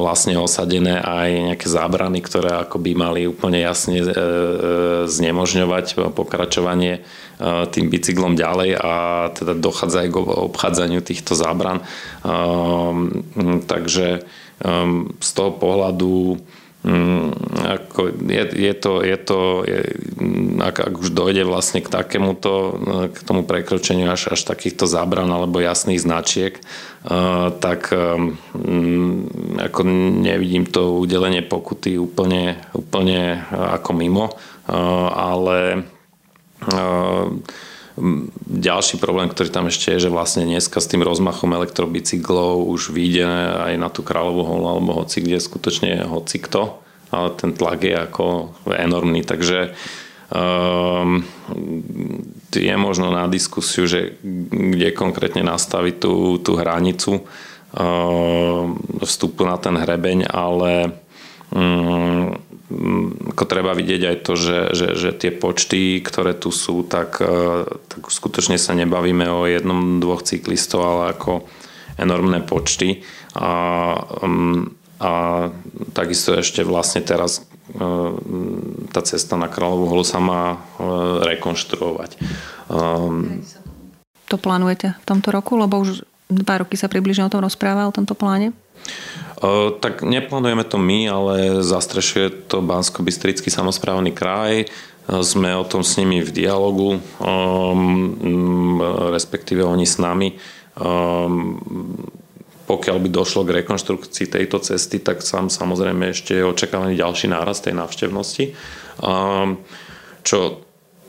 vlastne osadené aj nejaké zábrany, ktoré akoby mali úplne jasne e, e, znemožňovať pokračovanie e, tým bicyklom ďalej a teda dochádza aj k obchádzaniu týchto zábran. Takže z toho pohľadu Mm, ako je, je to, je to je, ak, ak už dojde vlastne k takémuto, k tomu prekročeniu až, až takýchto zábran alebo jasných značiek, tak um, ako nevidím to udelenie pokuty úplne, úplne ako mimo, uh, ale uh, ďalší problém, ktorý tam ešte je, že vlastne dneska s tým rozmachom elektrobicyklov už vyjde aj na tú kráľovú holu alebo hoci kde skutočne hoci kto. Ale ten tlak je ako enormný, takže um, je možno na diskusiu, že kde konkrétne nastaviť tú, tú hranicu um, vstupu na ten hrebeň, ale um, ako treba vidieť aj to, že, že, že tie počty, ktoré tu sú, tak, uh, tak skutočne sa nebavíme o jednom, dvoch cyklistov, ale ako enormné počty. A um, a takisto ešte vlastne teraz e, tá cesta na Kráľovú holu sa má e, rekonštruovať. Ehm, to plánujete v tomto roku? Lebo už dva roky sa približne o tom rozpráva, o tomto pláne? E, tak neplánujeme to my, ale zastrešuje to Bansko-Bystrický samozprávny kraj. Sme o tom s nimi v dialogu, ehm, respektíve oni s nami ehm, pokiaľ by došlo k rekonštrukcii tejto cesty, tak sám samozrejme ešte je očakávaný ďalší nárast tej návštevnosti. Čo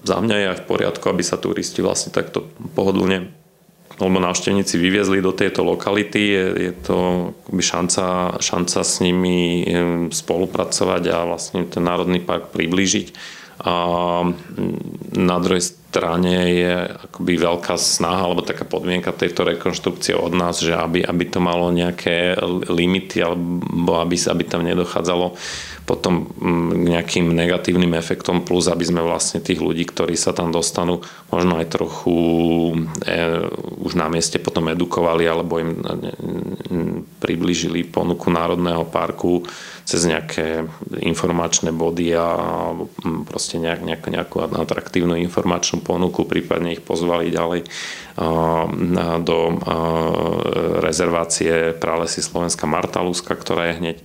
za mňa je aj v poriadku, aby sa turisti vlastne takto pohodlne alebo návštevníci vyviezli do tejto lokality. Je, je to šanca, šanca s nimi spolupracovať a vlastne ten národný park priblížiť. A na druhej strane je akoby veľká snaha alebo taká podmienka tejto rekonštrukcie od nás, že aby, aby to malo nejaké limity alebo aby, aby tam nedochádzalo potom k nejakým negatívnym efektom plus, aby sme vlastne tých ľudí, ktorí sa tam dostanú, možno aj trochu e, už na mieste potom edukovali alebo im priblížili ponuku Národného parku cez nejaké informačné body a mm, proste nejak, nejak, nejakú atraktívnu informačnú ponuku, prípadne ich pozvali ďalej do rezervácie pralesy Slovenska Martaluska, ktorá je hneď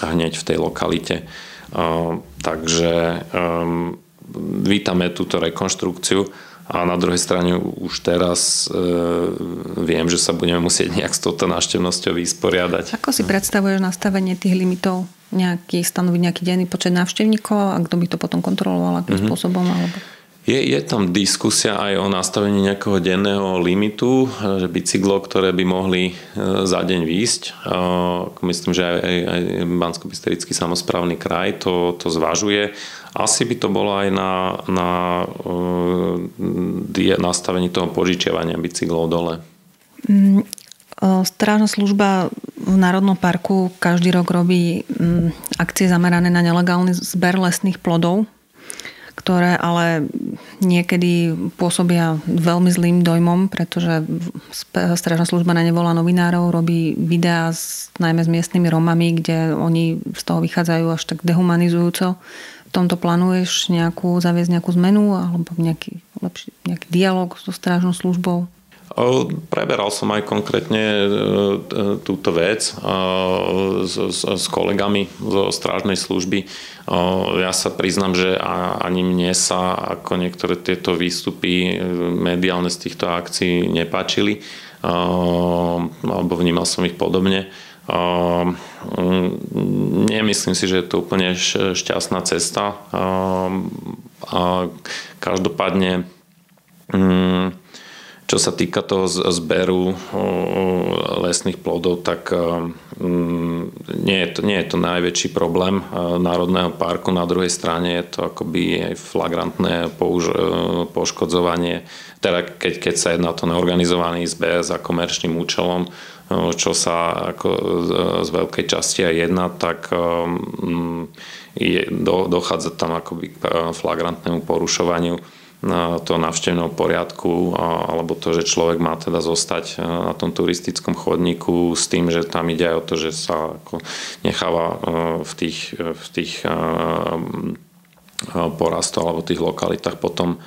hneď v tej lokalite. Takže vítame túto rekonštrukciu a na druhej strane už teraz e, viem, že sa budeme musieť nejak s touto návštevnosťou vysporiadať. Ako si predstavuješ nastavenie tých limitov? Nejaký, stanoviť nejaký denný počet návštevníkov a kto by to potom kontroloval, akým mm-hmm. spôsobom? Alebo... Je, je tam diskusia aj o nastavení nejakého denného limitu, že bicyklo, ktoré by mohli e, za deň výjsť. Myslím, že aj, aj, aj bansko samozprávny kraj to, to zvažuje. Asi by to bolo aj na, na uh, nastavení toho požičiavania bicyklov dole. Mm, strážna služba v Národnom parku každý rok robí mm, akcie zamerané na nelegálny zber lesných plodov ktoré ale niekedy pôsobia veľmi zlým dojmom, pretože stražná služba na nevolá novinárov, robí videá s, najmä s miestnymi Romami, kde oni z toho vychádzajú až tak dehumanizujúco. V tomto plánuješ nejakú, zaviesť nejakú zmenu alebo nejaký, lepší, nejaký dialog so strážnou službou? Preberal som aj konkrétne e, túto vec s, s, s kolegami zo strážnej služby. Ja sa priznam, že ani mne sa ako niektoré tieto výstupy e, mediálne z týchto akcií nepáčili, alebo vnímal som ich podobne. Nemyslím si, že je to úplne šťastná cesta. Každopádne Čo sa týka toho zberu lesných plodov, tak mm, nie je to, nie je to najväčší problém Národného parku. Na druhej strane je to akoby aj flagrantné použ- poškodzovanie, teda keď, keď sa jedná to neorganizovaný zber za komerčným účelom, čo sa ako z veľkej časti aj jedná, tak mm, je, do, dochádza tam akoby k flagrantnému porušovaniu toho návštevného poriadku alebo to, že človek má teda zostať na tom turistickom chodníku s tým, že tam ide aj o to, že sa ako necháva v tých, v tých porastu alebo tých lokalitách potom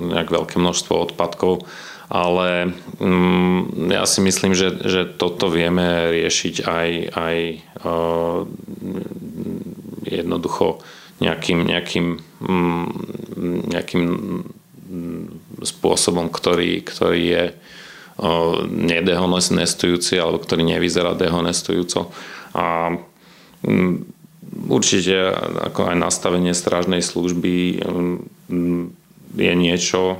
nejak veľké množstvo odpadkov. Ale mm, ja si myslím, že, že toto vieme riešiť aj, aj jednoducho nejakým, nejakým, nejakým spôsobom, ktorý, ktorý je uh, nedehonestujúci alebo ktorý nevyzerá dehonestujúco. A um, určite ako aj nastavenie strážnej služby je niečo,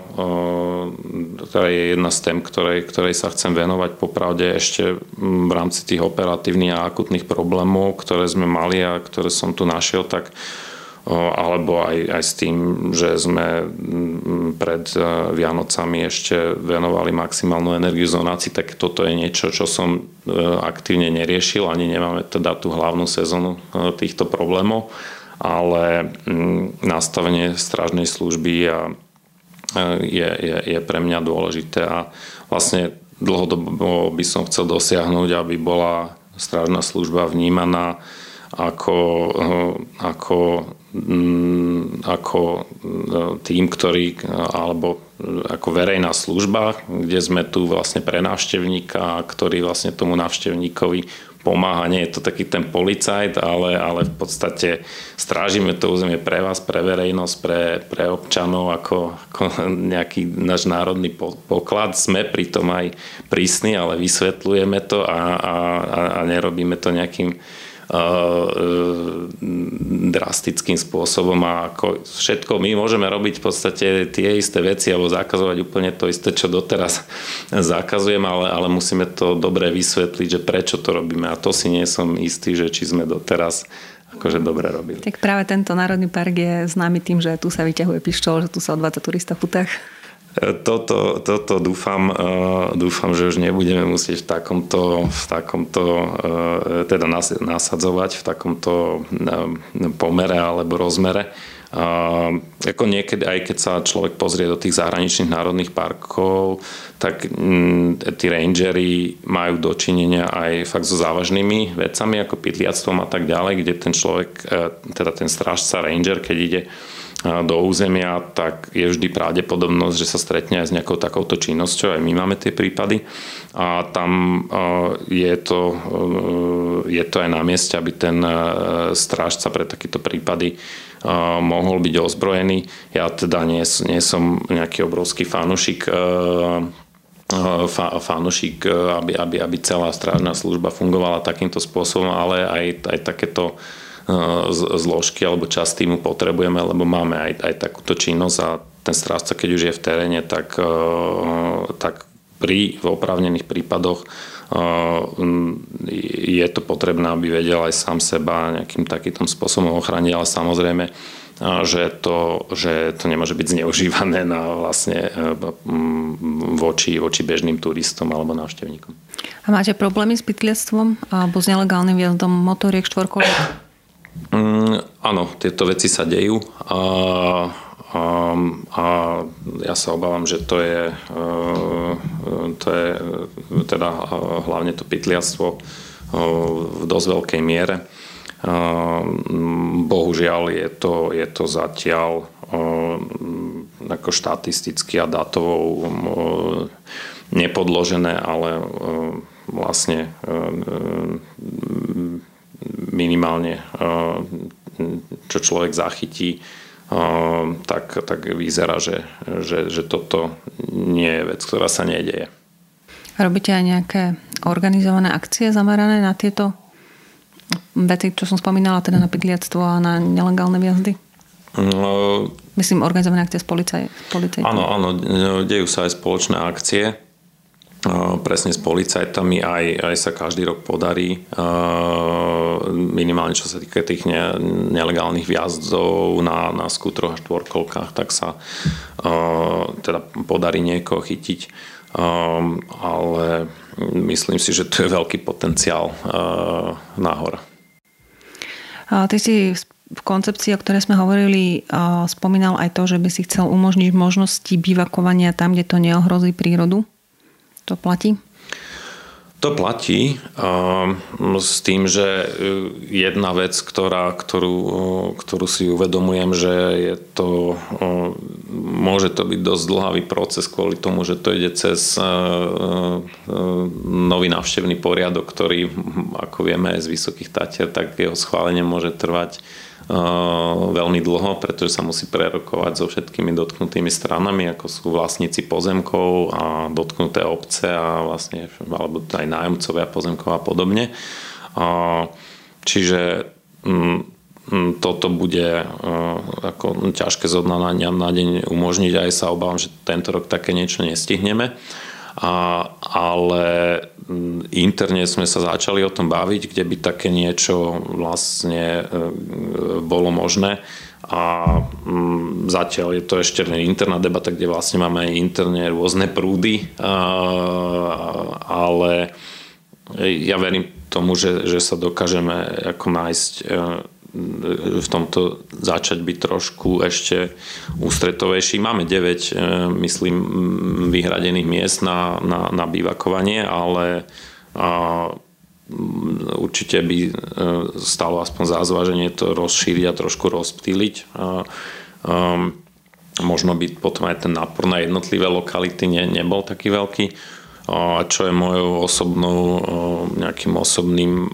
ktorá je jedna z tém, ktorej, ktorej sa chcem venovať popravde ešte v rámci tých operatívnych a akutných problémov, ktoré sme mali a ktoré som tu našiel, tak alebo aj, aj s tým, že sme pred Vianocami ešte venovali maximálnu energiu zonácii, tak toto je niečo, čo som aktívne neriešil, ani nemáme teda tú hlavnú sezónu týchto problémov ale nastavenie strážnej služby je, je, je pre mňa dôležité a vlastne dlhodobo by som chcel dosiahnuť, aby bola strážna služba vnímaná ako, ako, ako e, tým, ktorý, alebo ako verejná služba, kde sme tu vlastne pre návštevníka, ktorý vlastne tomu návštevníkovi pomáha. Nie je to taký ten policajt, ale, ale v podstate strážime to územie pre vás, pre verejnosť, pre, pre občanov ako, ako nejaký náš národný poklad. Sme pritom aj prísni, ale vysvetľujeme to a, a, a nerobíme to nejakým drastickým spôsobom a ako všetko my môžeme robiť v podstate tie isté veci alebo zakazovať úplne to isté, čo doteraz zakazujem, ale, ale musíme to dobre vysvetliť, že prečo to robíme a to si nie som istý, že či sme doteraz akože dobre robili. Tak práve tento národný park je známy tým, že tu sa vyťahuje pištol, že tu sa odvádza turista v putách. Toto, toto dúfam, e, dúfam, že už nebudeme musieť v takomto, v takomto e, teda nasadzovať v takomto e, pomere alebo rozmere. A ako niekedy, aj keď sa človek pozrie do tých zahraničných národných parkov, tak m, tí rangery majú dočinenia aj fakt so závažnými vecami, ako pytliactvom a tak ďalej, kde ten človek, teda ten strážca ranger, keď ide do územia, tak je vždy pravdepodobnosť, že sa stretne aj s nejakou takouto činnosťou. Aj my máme tie prípady. A tam je to, je to aj na mieste, aby ten strážca pre takéto prípady mohol byť ozbrojený. Ja teda nie, nie som nejaký obrovský fanušik fanušik, aby, aby, aby celá strážna služba fungovala takýmto spôsobom, ale aj, aj takéto zložky alebo časť týmu potrebujeme, lebo máme aj, aj takúto činnosť a ten strážca, keď už je v teréne, tak, e, tak pri v oprávnených prípadoch e, je to potrebné, aby vedel aj sám seba nejakým takýmto spôsobom ochraniť, ale samozrejme, že to, že to nemôže byť zneužívané na vlastne voči, voči bežným turistom alebo návštevníkom. A máte problémy s pytliactvom alebo s nelegálnym vjazdom motoriek štvorkoliek? Mm, áno, tieto veci sa dejú a, a, a ja sa obávam, že to je, e, to je teda hlavne to pytliactvo e, v dosť veľkej miere. E, bohužiaľ je to, je to zatiaľ ako štatisticky a dátovou nepodložené, ale vlastne minimálne eh, čo človek zachytí, eh, tak, tak vyzerá, že, že, že toto nie je vec, ktorá sa nedeje. Robíte aj nejaké organizované akcie zamerané na tieto veci, čo som spomínala, teda na pydliactvo a na nelegálne vjazdy? No, Myslím, organizované akcie s policajtami. Áno, áno, dejú sa aj spoločné akcie presne s policajtami aj, aj sa každý rok podarí minimálne čo sa týka tých ne, nelegálnych vjazdov na, na skútroch a štvorkolkách, tak sa teda podarí niekoho chytiť. Ale myslím si, že tu je veľký potenciál nahor. Ty si v koncepcii, o ktorej sme hovorili, spomínal aj to, že by si chcel umožniť možnosti bývakovania tam, kde to neohrozí prírodu. To platí? To platí s tým, že e, jedna vec, ktorá, ktorú, ktorú si uvedomujem, že je to, môže to byť dosť dlhavý proces kvôli tomu, že to ide cez e, e, nový návštevný poriadok, ktorý, ako vieme, z Vysokých Tatier, tak jeho schválenie môže trvať veľmi dlho, pretože sa musí prerokovať so všetkými dotknutými stranami, ako sú vlastníci pozemkov a dotknuté obce a vlastne, alebo aj nájomcovia pozemkov a podobne. Čiže mm, mm, toto bude ako ťažké zo dna na deň umožniť. Aj sa obávam, že tento rok také niečo nestihneme. A, ale interne sme sa začali o tom baviť, kde by také niečo vlastne e, bolo možné. A zatiaľ je to ešte interná debata, kde vlastne máme aj interne rôzne prúdy, ale ja verím tomu, že, že sa dokážeme ako nájsť e, v tomto začať byť trošku ešte ústretovejší. Máme 9, e, myslím, vyhradených miest na, na, na bývakovanie, ale a, určite by e, stalo aspoň za zváženie to rozšíriť a trošku rozptýliť. A, a, možno by potom aj ten nápor na jednotlivé lokality ne, nebol taký veľký čo je mojou osobnou, nejakým osobným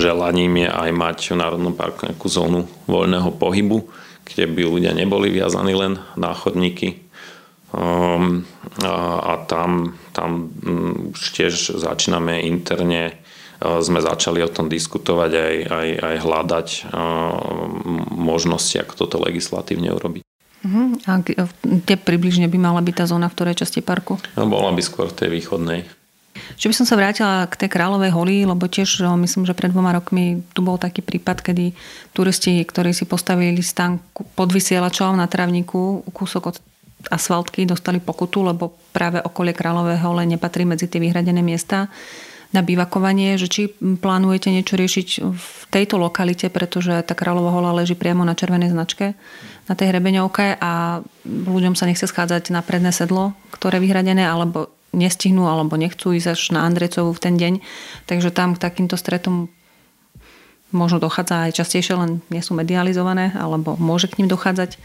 želaním je aj mať v Národnom parku nejakú zónu voľného pohybu, kde by ľudia neboli viazaní len na chodníky. A tam, tam už tiež začíname interne sme začali o tom diskutovať aj, aj, aj hľadať možnosti, ako toto legislatívne urobiť. Uh-huh. A kde približne by mala byť tá zóna, v ktorej časti parku? No, bola by skôr v tej východnej. Čiže by som sa vrátila k tej Kráľovej holi, lebo tiež myslím, že pred dvoma rokmi tu bol taký prípad, kedy turisti, ktorí si postavili stan pod vysielačom na travníku, kúsok od asfaltky, dostali pokutu, lebo práve okolie Kráľovej hole nepatrí medzi tie vyhradené miesta na bývakovanie, že či plánujete niečo riešiť v tejto lokalite, pretože tá Kráľová hola leží priamo na červenej značke na tej hrebeňovke a ľuďom sa nechce schádzať na predné sedlo, ktoré je vyhradené, alebo nestihnú, alebo nechcú ísť až na Andrecovu v ten deň. Takže tam k takýmto stretom možno dochádza aj častejšie, len nie sú medializované, alebo môže k ním dochádzať.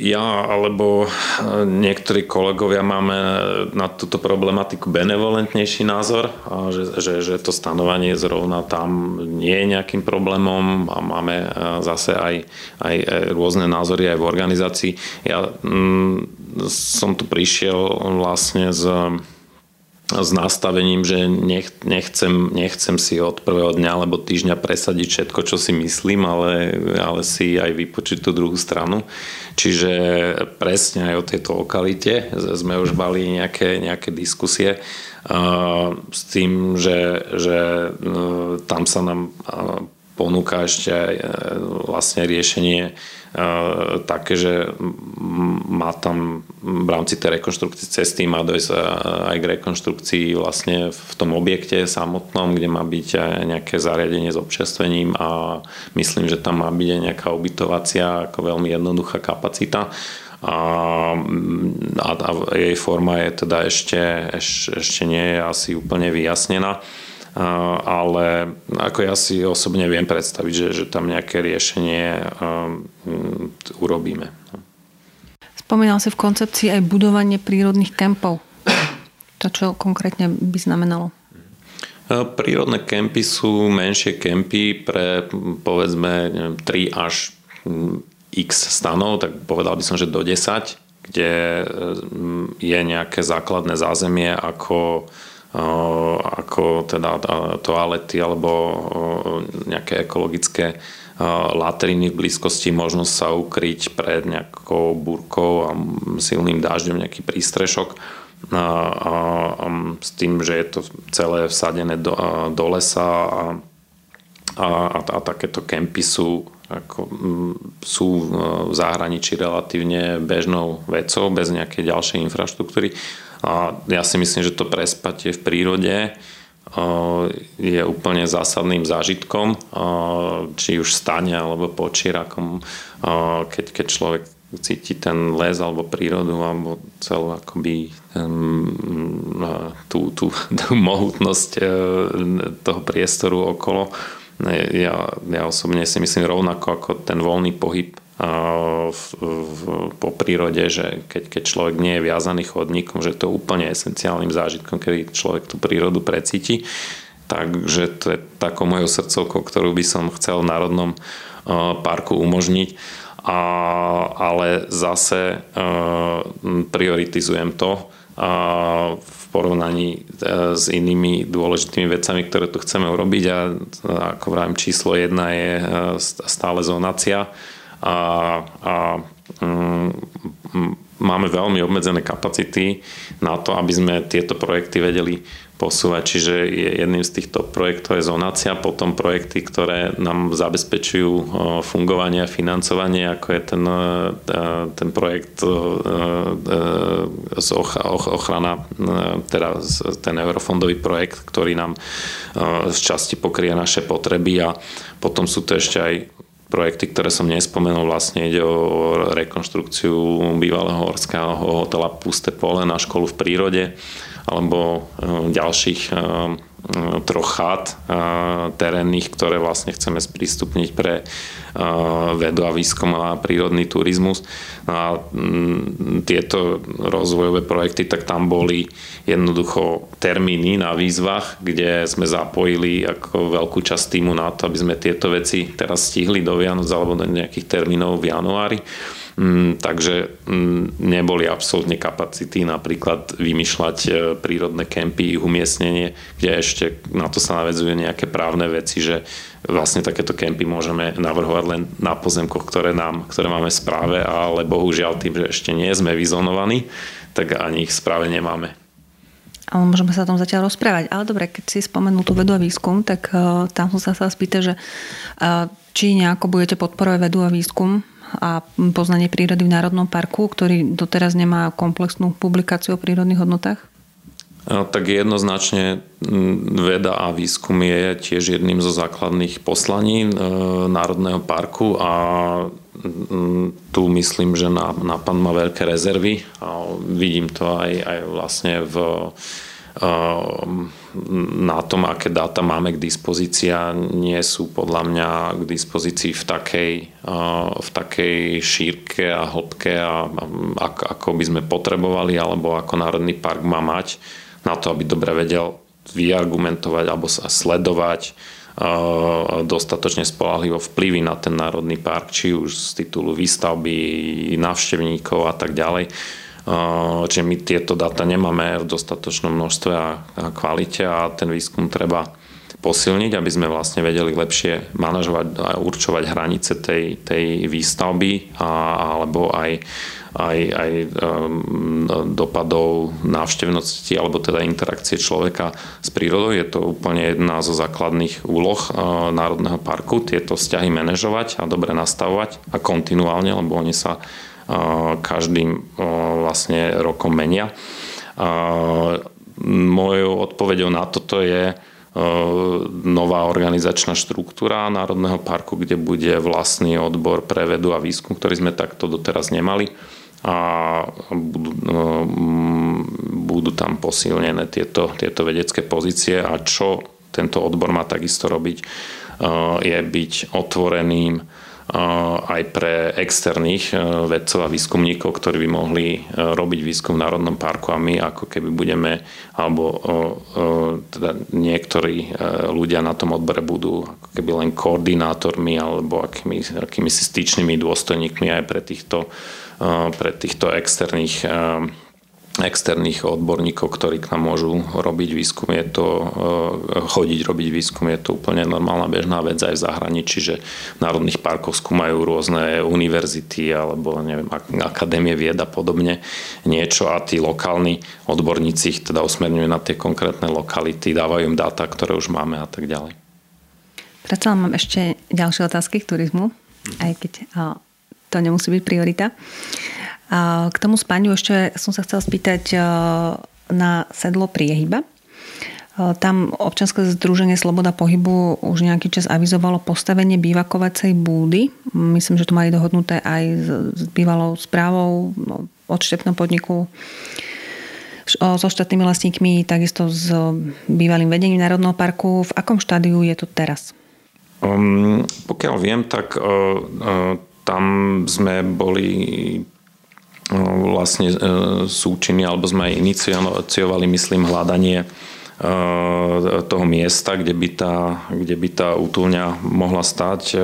Ja alebo niektorí kolegovia máme na túto problematiku benevolentnejší názor, že, že, že to stanovanie zrovna tam nie je nejakým problémom a máme zase aj, aj rôzne názory aj v organizácii. Ja mm, som tu prišiel vlastne z s nastavením, že nech, nechcem, nechcem si od prvého dňa alebo týždňa presadiť všetko, čo si myslím, ale, ale si aj vypočiť tú druhú stranu. Čiže presne aj o tejto lokalite sme už mali nejaké, nejaké diskusie uh, s tým, že, že uh, tam sa nám uh, ponúka ešte aj vlastne riešenie také, že má tam v rámci tej rekonštrukcie cesty má dojsť aj k rekonštrukcii vlastne v tom objekte samotnom, kde má byť nejaké zariadenie s občerstvením a myslím, že tam má byť aj nejaká ubytovacia ako veľmi jednoduchá kapacita. A, a, a jej forma je teda ešte, ešte, ešte nie je asi úplne vyjasnená ale ako ja si osobne viem predstaviť, že, že tam nejaké riešenie urobíme. Spomínal si v koncepcii aj budovanie prírodných kempov. To čo konkrétne by znamenalo? Prírodné kempy sú menšie kempy pre povedzme neviem, 3 až x stanov, tak povedal by som, že do 10, kde je nejaké základné zázemie ako ako teda toalety alebo nejaké ekologické latriny v blízkosti, možnosť sa ukryť pred nejakou búrkou a silným dážďom, nejaký prístrešok. A, a, a s tým, že je to celé vsadené do, do lesa a, a, a, a takéto kempy sú, ako, sú v zahraničí relatívne bežnou vecou, bez nejakej ďalšej infraštruktúry. A ja si myslím, že to prespatie v prírode je úplne zásadným zážitkom, či už stane alebo počírakom, keď, keď človek cíti ten les alebo prírodu alebo celú akoby tú, tú, tú mohutnosť toho priestoru okolo. Ja, ja osobne si myslím rovnako ako ten voľný pohyb v, v, po prírode, že keď, keď človek nie je viazaný chodníkom, že to je úplne esenciálnym zážitkom, keď človek tú prírodu precíti. Takže to je takou mojou srdcovkou, ktorú by som chcel v Národnom parku umožniť. A, ale zase prioritizujem to v porovnaní e, s inými dôležitými vecami, ktoré tu chceme urobiť a ako vravím, číslo jedna je e, stále zonácia a, a mm, máme veľmi obmedzené kapacity na to, aby sme tieto projekty vedeli posúvať. Čiže jedným z týchto projektov je zonácia, potom projekty, ktoré nám zabezpečujú fungovanie a financovanie, ako je ten, e, ten projekt e, z ochrana, e, teda ten eurofondový projekt, ktorý nám z časti pokrie naše potreby a potom sú to ešte aj projekty, ktoré som nespomenul, vlastne ide o rekonštrukciu bývalého horského hotela Pusté pole na školu v prírode alebo e, ďalších e, troch chát terénnych, ktoré vlastne chceme sprístupniť pre vedu a výskum a prírodný turizmus. A mm, tieto rozvojové projekty, tak tam boli jednoducho termíny na výzvach, kde sme zapojili ako veľkú časť týmu na to, aby sme tieto veci teraz stihli do Vianoc alebo do nejakých termínov v januári. Mm, takže mm, neboli absolútne kapacity napríklad vymýšľať e, prírodné kempy, ich umiestnenie, kde ešte na to sa navedzujú nejaké právne veci, že vlastne takéto kempy môžeme navrhovať len na pozemkoch, ktoré, nám, ktoré máme správe, ale bohužiaľ tým, že ešte nie sme vyzonovaní, tak ani ich v správe nemáme. Ale môžeme sa o tom zatiaľ rozprávať. Ale dobre, keď si spomenul tú vedu a výskum, tak uh, tam som sa sa spýtať, že uh, či nejako budete podporovať vedu a výskum a poznanie prírody v Národnom parku, ktorý doteraz nemá komplexnú publikáciu o prírodných hodnotách? Tak jednoznačne veda a výskum je tiež jedným zo základných poslaní e, Národného parku a tu myslím, že nápad má veľké rezervy a vidím to aj, aj vlastne v na tom, aké dáta máme k dispozícii nie sú podľa mňa k dispozícii v takej, v takej šírke a hĺbke, a, ako by sme potrebovali, alebo ako Národný park má mať na to, aby dobre vedel vyargumentovať alebo sa sledovať dostatočne spolahlivo vplyvy na ten národný park, či už z titulu výstavby, návštevníkov a tak ďalej Čiže my tieto dáta nemáme v dostatočnom množstve a kvalite a ten výskum treba posilniť, aby sme vlastne vedeli lepšie manažovať a určovať hranice tej, tej výstavby a, alebo aj, aj, aj um, dopadov návštevnosti alebo teda interakcie človeka s prírodou. Je to úplne jedna zo základných úloh Národného parku, tieto vzťahy manažovať a dobre nastavovať a kontinuálne, lebo oni sa každým vlastne rokom menia. Mojou odpovedou na toto je nová organizačná štruktúra Národného parku, kde bude vlastný odbor pre vedu a výskum, ktorý sme takto doteraz nemali a budú, budú tam posilnené tieto, tieto vedecké pozície a čo tento odbor má takisto robiť, je byť otvoreným aj pre externých e, vedcov a výskumníkov, ktorí by mohli e, robiť výskum v Národnom parku a my ako keby budeme, alebo teda niektorí ľudia na tom odbore budú ako keby len koordinátormi alebo akými, akými si styčnými dôstojníkmi aj pre týchto, pre týchto externých externých odborníkov, ktorí k nám môžu robiť výskum. Je to, e, chodiť robiť výskum je to úplne normálna bežná vec aj v zahraničí, že v národných parkoch skúmajú rôzne univerzity alebo neviem, akadémie vied a podobne niečo a tí lokálni odborníci ich teda usmerňujú na tie konkrétne lokality, dávajú im dáta, ktoré už máme a tak ďalej. Predsa mám ešte ďalšie otázky k turizmu, aj keď to nemusí byť priorita. K tomu spaniu ešte som sa chcela spýtať e, na sedlo priehyba. E, tam občanské združenie Sloboda pohybu už nejaký čas avizovalo postavenie bývakovacej búdy. Myslím, že to mali dohodnuté aj s bývalou správou od štepnom podniku so štátnymi vlastníkmi, takisto s bývalým vedením Národného parku. V akom štádiu je to teraz? Um, pokiaľ viem, tak uh, uh, tam sme boli vlastne e, súčiny, alebo sme aj iniciovali, myslím, hľadanie e, toho miesta, kde by tá, kde by tá útulňa mohla stať. E,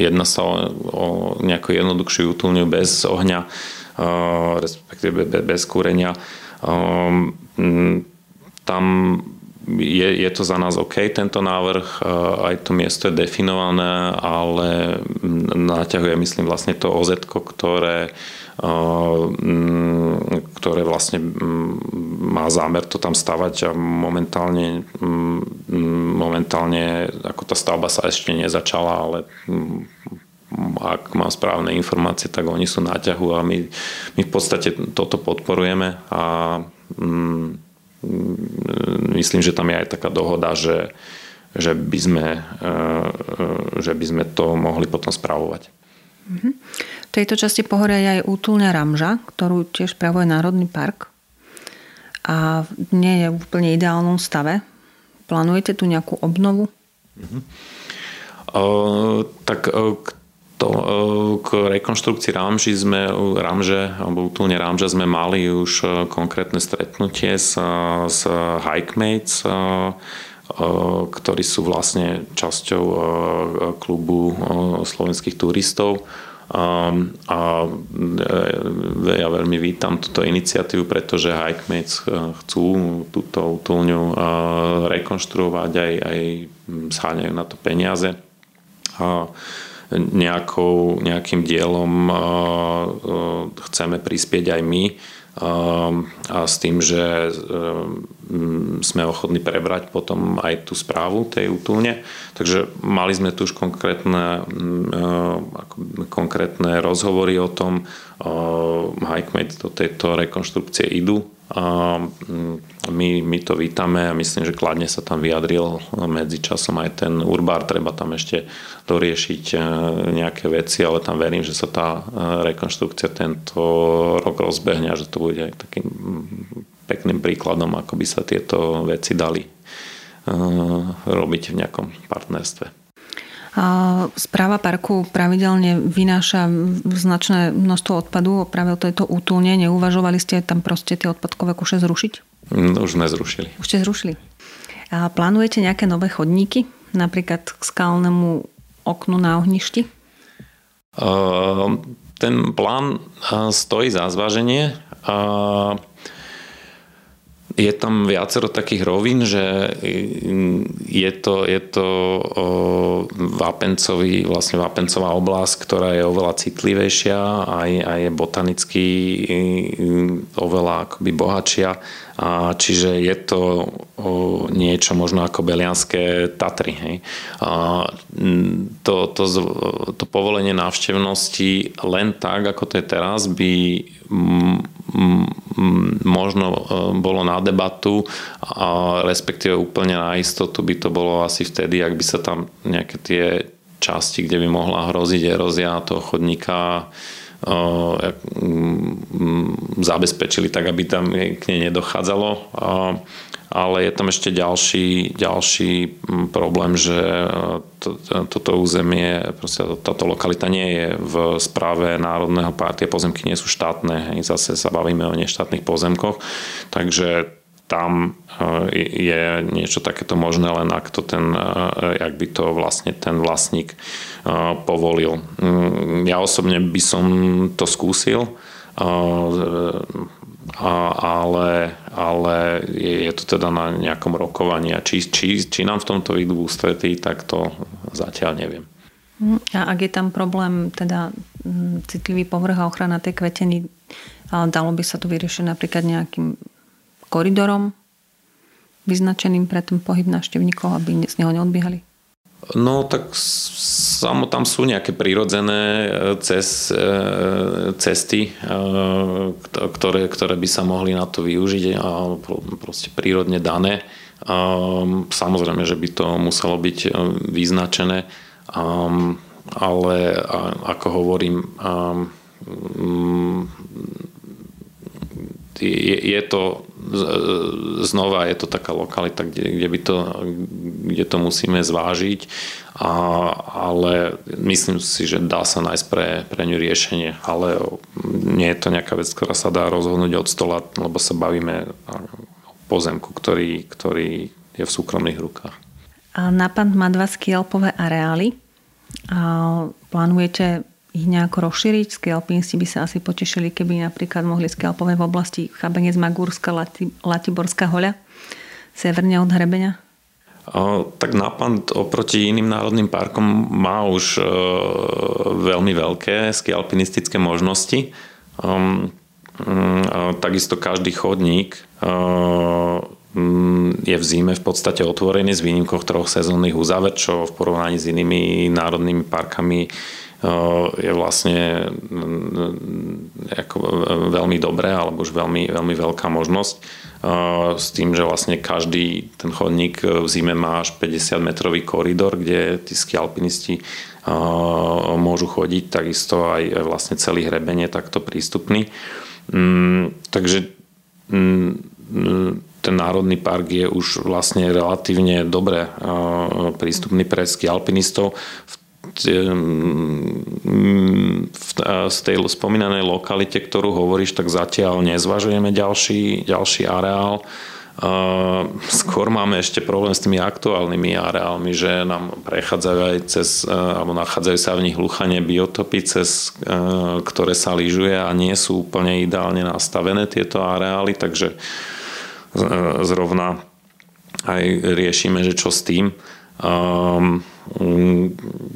jedná sa o, o nejakú jednoduchšiu útulňu bez ohňa, respektíve bez kúrenia. Tam je, je to za nás OK, tento návrh, aj to miesto je definované, ale naťahuje, myslím, vlastne to OZ, ktoré ktoré vlastne mm, má zámer to tam stavať a momentálne, mm, momentálne ako tá stavba sa ešte nezačala, ale ak mám správne informácie, tak oni sú na ťahu a my, my v podstate toto podporujeme a myslím, že tam je aj taká dohoda, že, že, by, sme, e, e, že by sme to mohli potom spravovať. Mm-hmm. V tejto časti pohoria je aj útulňa Ramža, ktorú tiež pravuje Národný park a nie je v úplne ideálnom stave. Plánujete tu nejakú obnovu? Mm-hmm. Uh, tak uh, to, uh, k rekonštrukcii Ramži sme, Ramže, alebo útulne Ramža sme mali už konkrétne stretnutie s, s Hikemates, ktorí sú vlastne časťou klubu slovenských turistov a e, ja veľmi vítam túto iniciatívu, pretože Hikemates e, chcú túto útulňu e, rekonštruovať, aj, aj sháňajú na to peniaze. A nejakou, nejakým dielom chceme prispieť aj my Ehm, a s tým, že ehm, sme ochotní prebrať potom aj tú správu tej útulne. Takže mali sme tu už konkrétne, ehm, konkrétne rozhovory o tom, Hikemate do tejto rekonštrukcie idú my, my to vítame a myslím, že kladne sa tam vyjadril medzi časom aj ten Urbár, treba tam ešte doriešiť e, nejaké veci, ale tam verím, že sa tá e, rekonštrukcia tento rok rozbehne a že to bude aj takým mm, pekným príkladom, ako by sa tieto veci dali e, robiť v nejakom partnerstve. Správa parku pravidelne vynáša značné množstvo odpadu práve o tejto útulne. Neuvažovali ste tam proste tie odpadkové kuše zrušiť? No, už sme zrušili. Už ste zrušili. A plánujete nejaké nové chodníky? Napríklad k skalnému oknu na ohništi? ten plán stojí za zváženie. Uh, je tam viacero takých rovín, že je to, je to vápencový, vlastne vápencová oblasť, ktorá je oveľa citlivejšia a je, a je botanicky oveľa akoby bohatšia. A čiže je to niečo možno ako Belianské Tatry. Hej. A to, to, to povolenie návštevnosti len tak, ako to je teraz, by možno e, bolo na debatu, a respektíve úplne na istotu by to bolo asi vtedy, ak by sa tam nejaké tie časti, kde by mohla hroziť erózia toho chodníka zabezpečili tak, aby tam k nej nedochádzalo. Ale je tam ešte ďalší, ďalší mm, problém, že to, toto územie, proste táto lokalita nie je v správe Národného parku, tie pozemky nie sú štátne, zase sa bavíme o neštátnych pozemkoch, takže tam e, je niečo takéto možné, len ak to ten, e, ak by to vlastne ten vlastník povolil. Mm, ja osobne by som to skúsil, ale, ale je, to teda na nejakom rokovaní a či, či, či nám v tomto vidú ústretí, tak to zatiaľ neviem. A ak je tam problém, teda hm, citlivý povrch a ochrana tej kveteny, dalo by sa to vyriešiť napríklad nejakým koridorom vyznačeným pre ten pohyb návštevníkov, aby z neho neodbiehali? No tak samo tam sú nejaké prírodzené e, cez, e, cesty, e, ktoré, ktoré by sa mohli na to využiť a proste prírodne dané. Samozrejme, že by to muselo byť vyznačené, ale ako hovorím, je, je to znova je to taká lokalita, kde, kde, by to, kde to musíme zvážiť, a, ale myslím si, že dá sa nájsť pre, pre ňu riešenie, ale nie je to nejaká vec, ktorá sa dá rozhodnúť od stola, lebo sa bavíme o pozemku, ktorý, ktorý je v súkromných rukách. A má dva skielpové areály. A plánujete ich nejako rozšíriť. Skialpinisti by sa asi potešili, keby napríklad mohli skialpovať v oblasti Chabenec, Magúrska, Lati, Latiborská hoľa, severne od hrebenia? O, tak Nápad oproti iným národným parkom má už e, veľmi veľké skialpinistické možnosti. Um, um, takisto každý chodník uh, je v zime v podstate otvorený s výnimkou troch sezónnych uzáver, čo v porovnaní s inými národnými parkami je vlastne mm, ako veľmi dobré alebo už veľmi, veľmi veľká možnosť s tým, že vlastne každý ten chodník v zime má až 50 metrový koridor, kde tí skialpinisti môžu chodiť, takisto aj vlastne celý hreben je takto prístupný. Mm, takže mm, ten národný park je už vlastne relatívne dobre prístupný pre skialpinistov. V z tej spomínanej lokalite, ktorú hovoríš, tak zatiaľ nezvažujeme ďalší, ďalší areál. Skôr máme ešte problém s tými aktuálnymi areálmi, že nám prechádzajú aj cez, alebo nachádzajú sa v nich hluchanie biotopy, cez ktoré sa lyžuje a nie sú úplne ideálne nastavené tieto areály, takže zrovna aj riešime, že čo s tým. Um,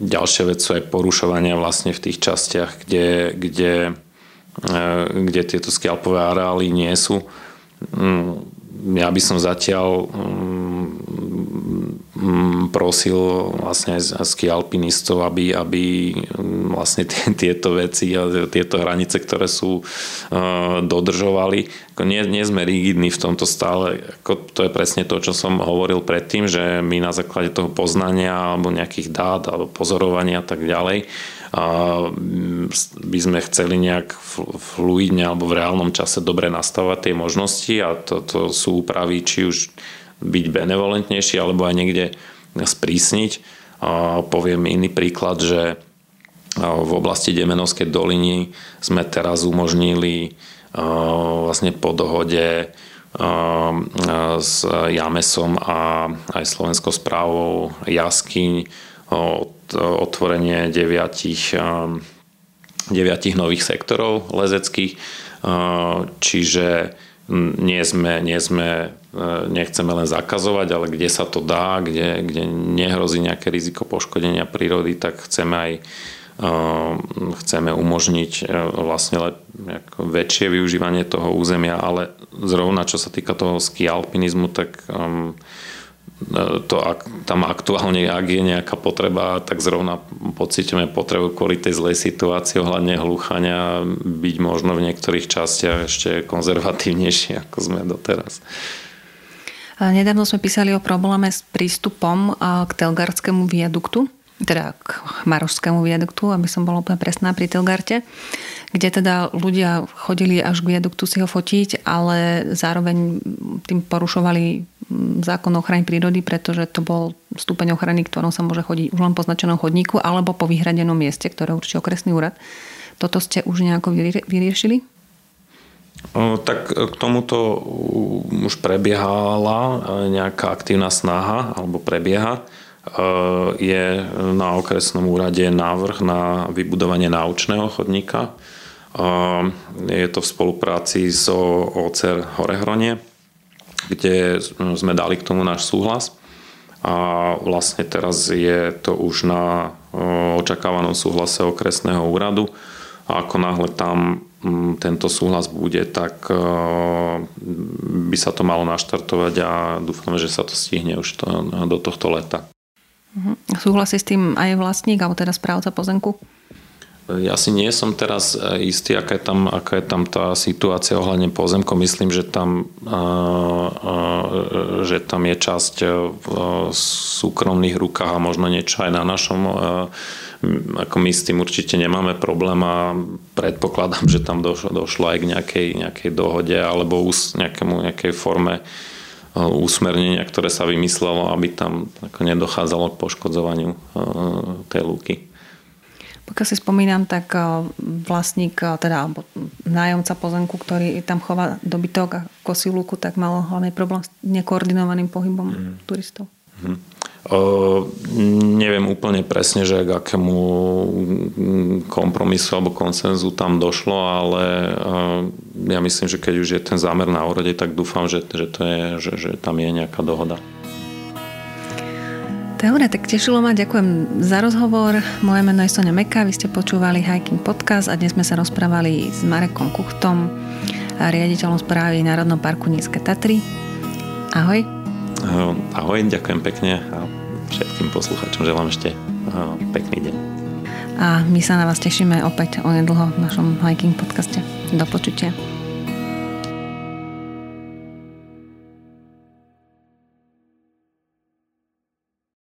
ďalšia vec sú aj porušovania vlastne v tých častiach, kde, kde, uh, kde tieto skialpové areály nie sú. Um, ja by som zatiaľ um, prosil vlastne ski alpinistov, aby, aby vlastne tieto veci a tieto hranice, ktoré sú dodržovali. Ako nie, nie sme rigidní v tomto stále. Ako to je presne to, čo som hovoril predtým, že my na základe toho poznania alebo nejakých dát alebo pozorovania a tak ďalej by sme chceli nejak fluidne alebo v reálnom čase dobre nastavovať tie možnosti a to, to sú úpravy, či už byť benevolentnejší alebo aj niekde sprísniť. Poviem iný príklad, že v oblasti Demenovskej doliny sme teraz umožnili vlastne po dohode s Jamesom a aj Slovenskou správou jaskyň otvorenie deviatich, deviatich nových sektorov lezeckých, čiže nie sme, nie sme E, nechceme len zakazovať, ale kde sa to dá, kde, kde nehrozí nejaké riziko poškodenia prírody, tak chceme aj e, chceme umožniť e, vlastne väčšie využívanie toho územia, ale zrovna čo sa týka toho ski alpinizmu, tak to, ak tam aktuálne, ak je nejaká potreba, tak zrovna pocítime potrebu kvôli tej zlej situácii ohľadne hluchania byť možno v niektorých častiach ešte konzervatívnejšie, ako sme doteraz. Nedávno sme písali o probléme s prístupom k Telgarskému viaduktu, teda k Marošskému viaduktu, aby som bola úplne presná pri Telgarte, kde teda ľudia chodili až k viaduktu si ho fotiť, ale zároveň tým porušovali zákon o ochrane prírody, pretože to bol stupeň ochrany, ktorom sa môže chodiť už len po značenom chodníku alebo po vyhradenom mieste, ktoré určite okresný úrad. Toto ste už nejako vyriešili? Tak k tomuto už prebiehala nejaká aktívna snaha, alebo prebieha. Je na okresnom úrade návrh na vybudovanie náučného chodníka Je to v spolupráci so OCR Horehronie, kde sme dali k tomu náš súhlas a vlastne teraz je to už na očakávanom súhlase okresného úradu a ako náhle tam tento súhlas bude, tak by sa to malo naštartovať a dúfame, že sa to stihne už to, do tohto leta. Mhm. Súhlasí s tým aj vlastník, alebo teda správca pozemku? Ja si nie som teraz e, istý, aká je tam, aká je tam tá situácia ohľadne pozemkov. Myslím, že tam, e, e, že tam je časť v súkromných rukách a možno niečo aj na našom. Ako my s tým určite nemáme problém a predpokladám, že tam došlo, došlo aj k nejakej, nejakej dohode alebo nejakému, nejakej forme usmernenia, ktoré sa vymyslelo, aby tam nedochádzalo k poškodzovaniu tej lúky. Pokiaľ si spomínam, tak eh, vlastník, eh, teda nájomca pozemku, ktorý tam chová dobytok a kosí lúku, tak mal hlavne problém s nekoordinovaným pohybom mm. turistov. Mm. O, neviem úplne presne, že k akému kompromisu alebo konsenzu tam došlo, ale o, ja myslím, že keď už je ten zámer na úrode, tak dúfam, že, že, to je, že, že tam je nejaká dohoda. Dobre, tak tešilo ma, ďakujem za rozhovor. Moje meno je Sonia Meka, vy ste počúvali Hiking Podcast a dnes sme sa rozprávali s Marekom Kuchtom, riaditeľom správy Národnom parku Nízke Tatry. Ahoj. Ahoj, ďakujem pekne a všetkým poslucháčom želám ešte pekný deň. A my sa na vás tešíme opäť onedlho v našom Hiking podcaste. Do počutia.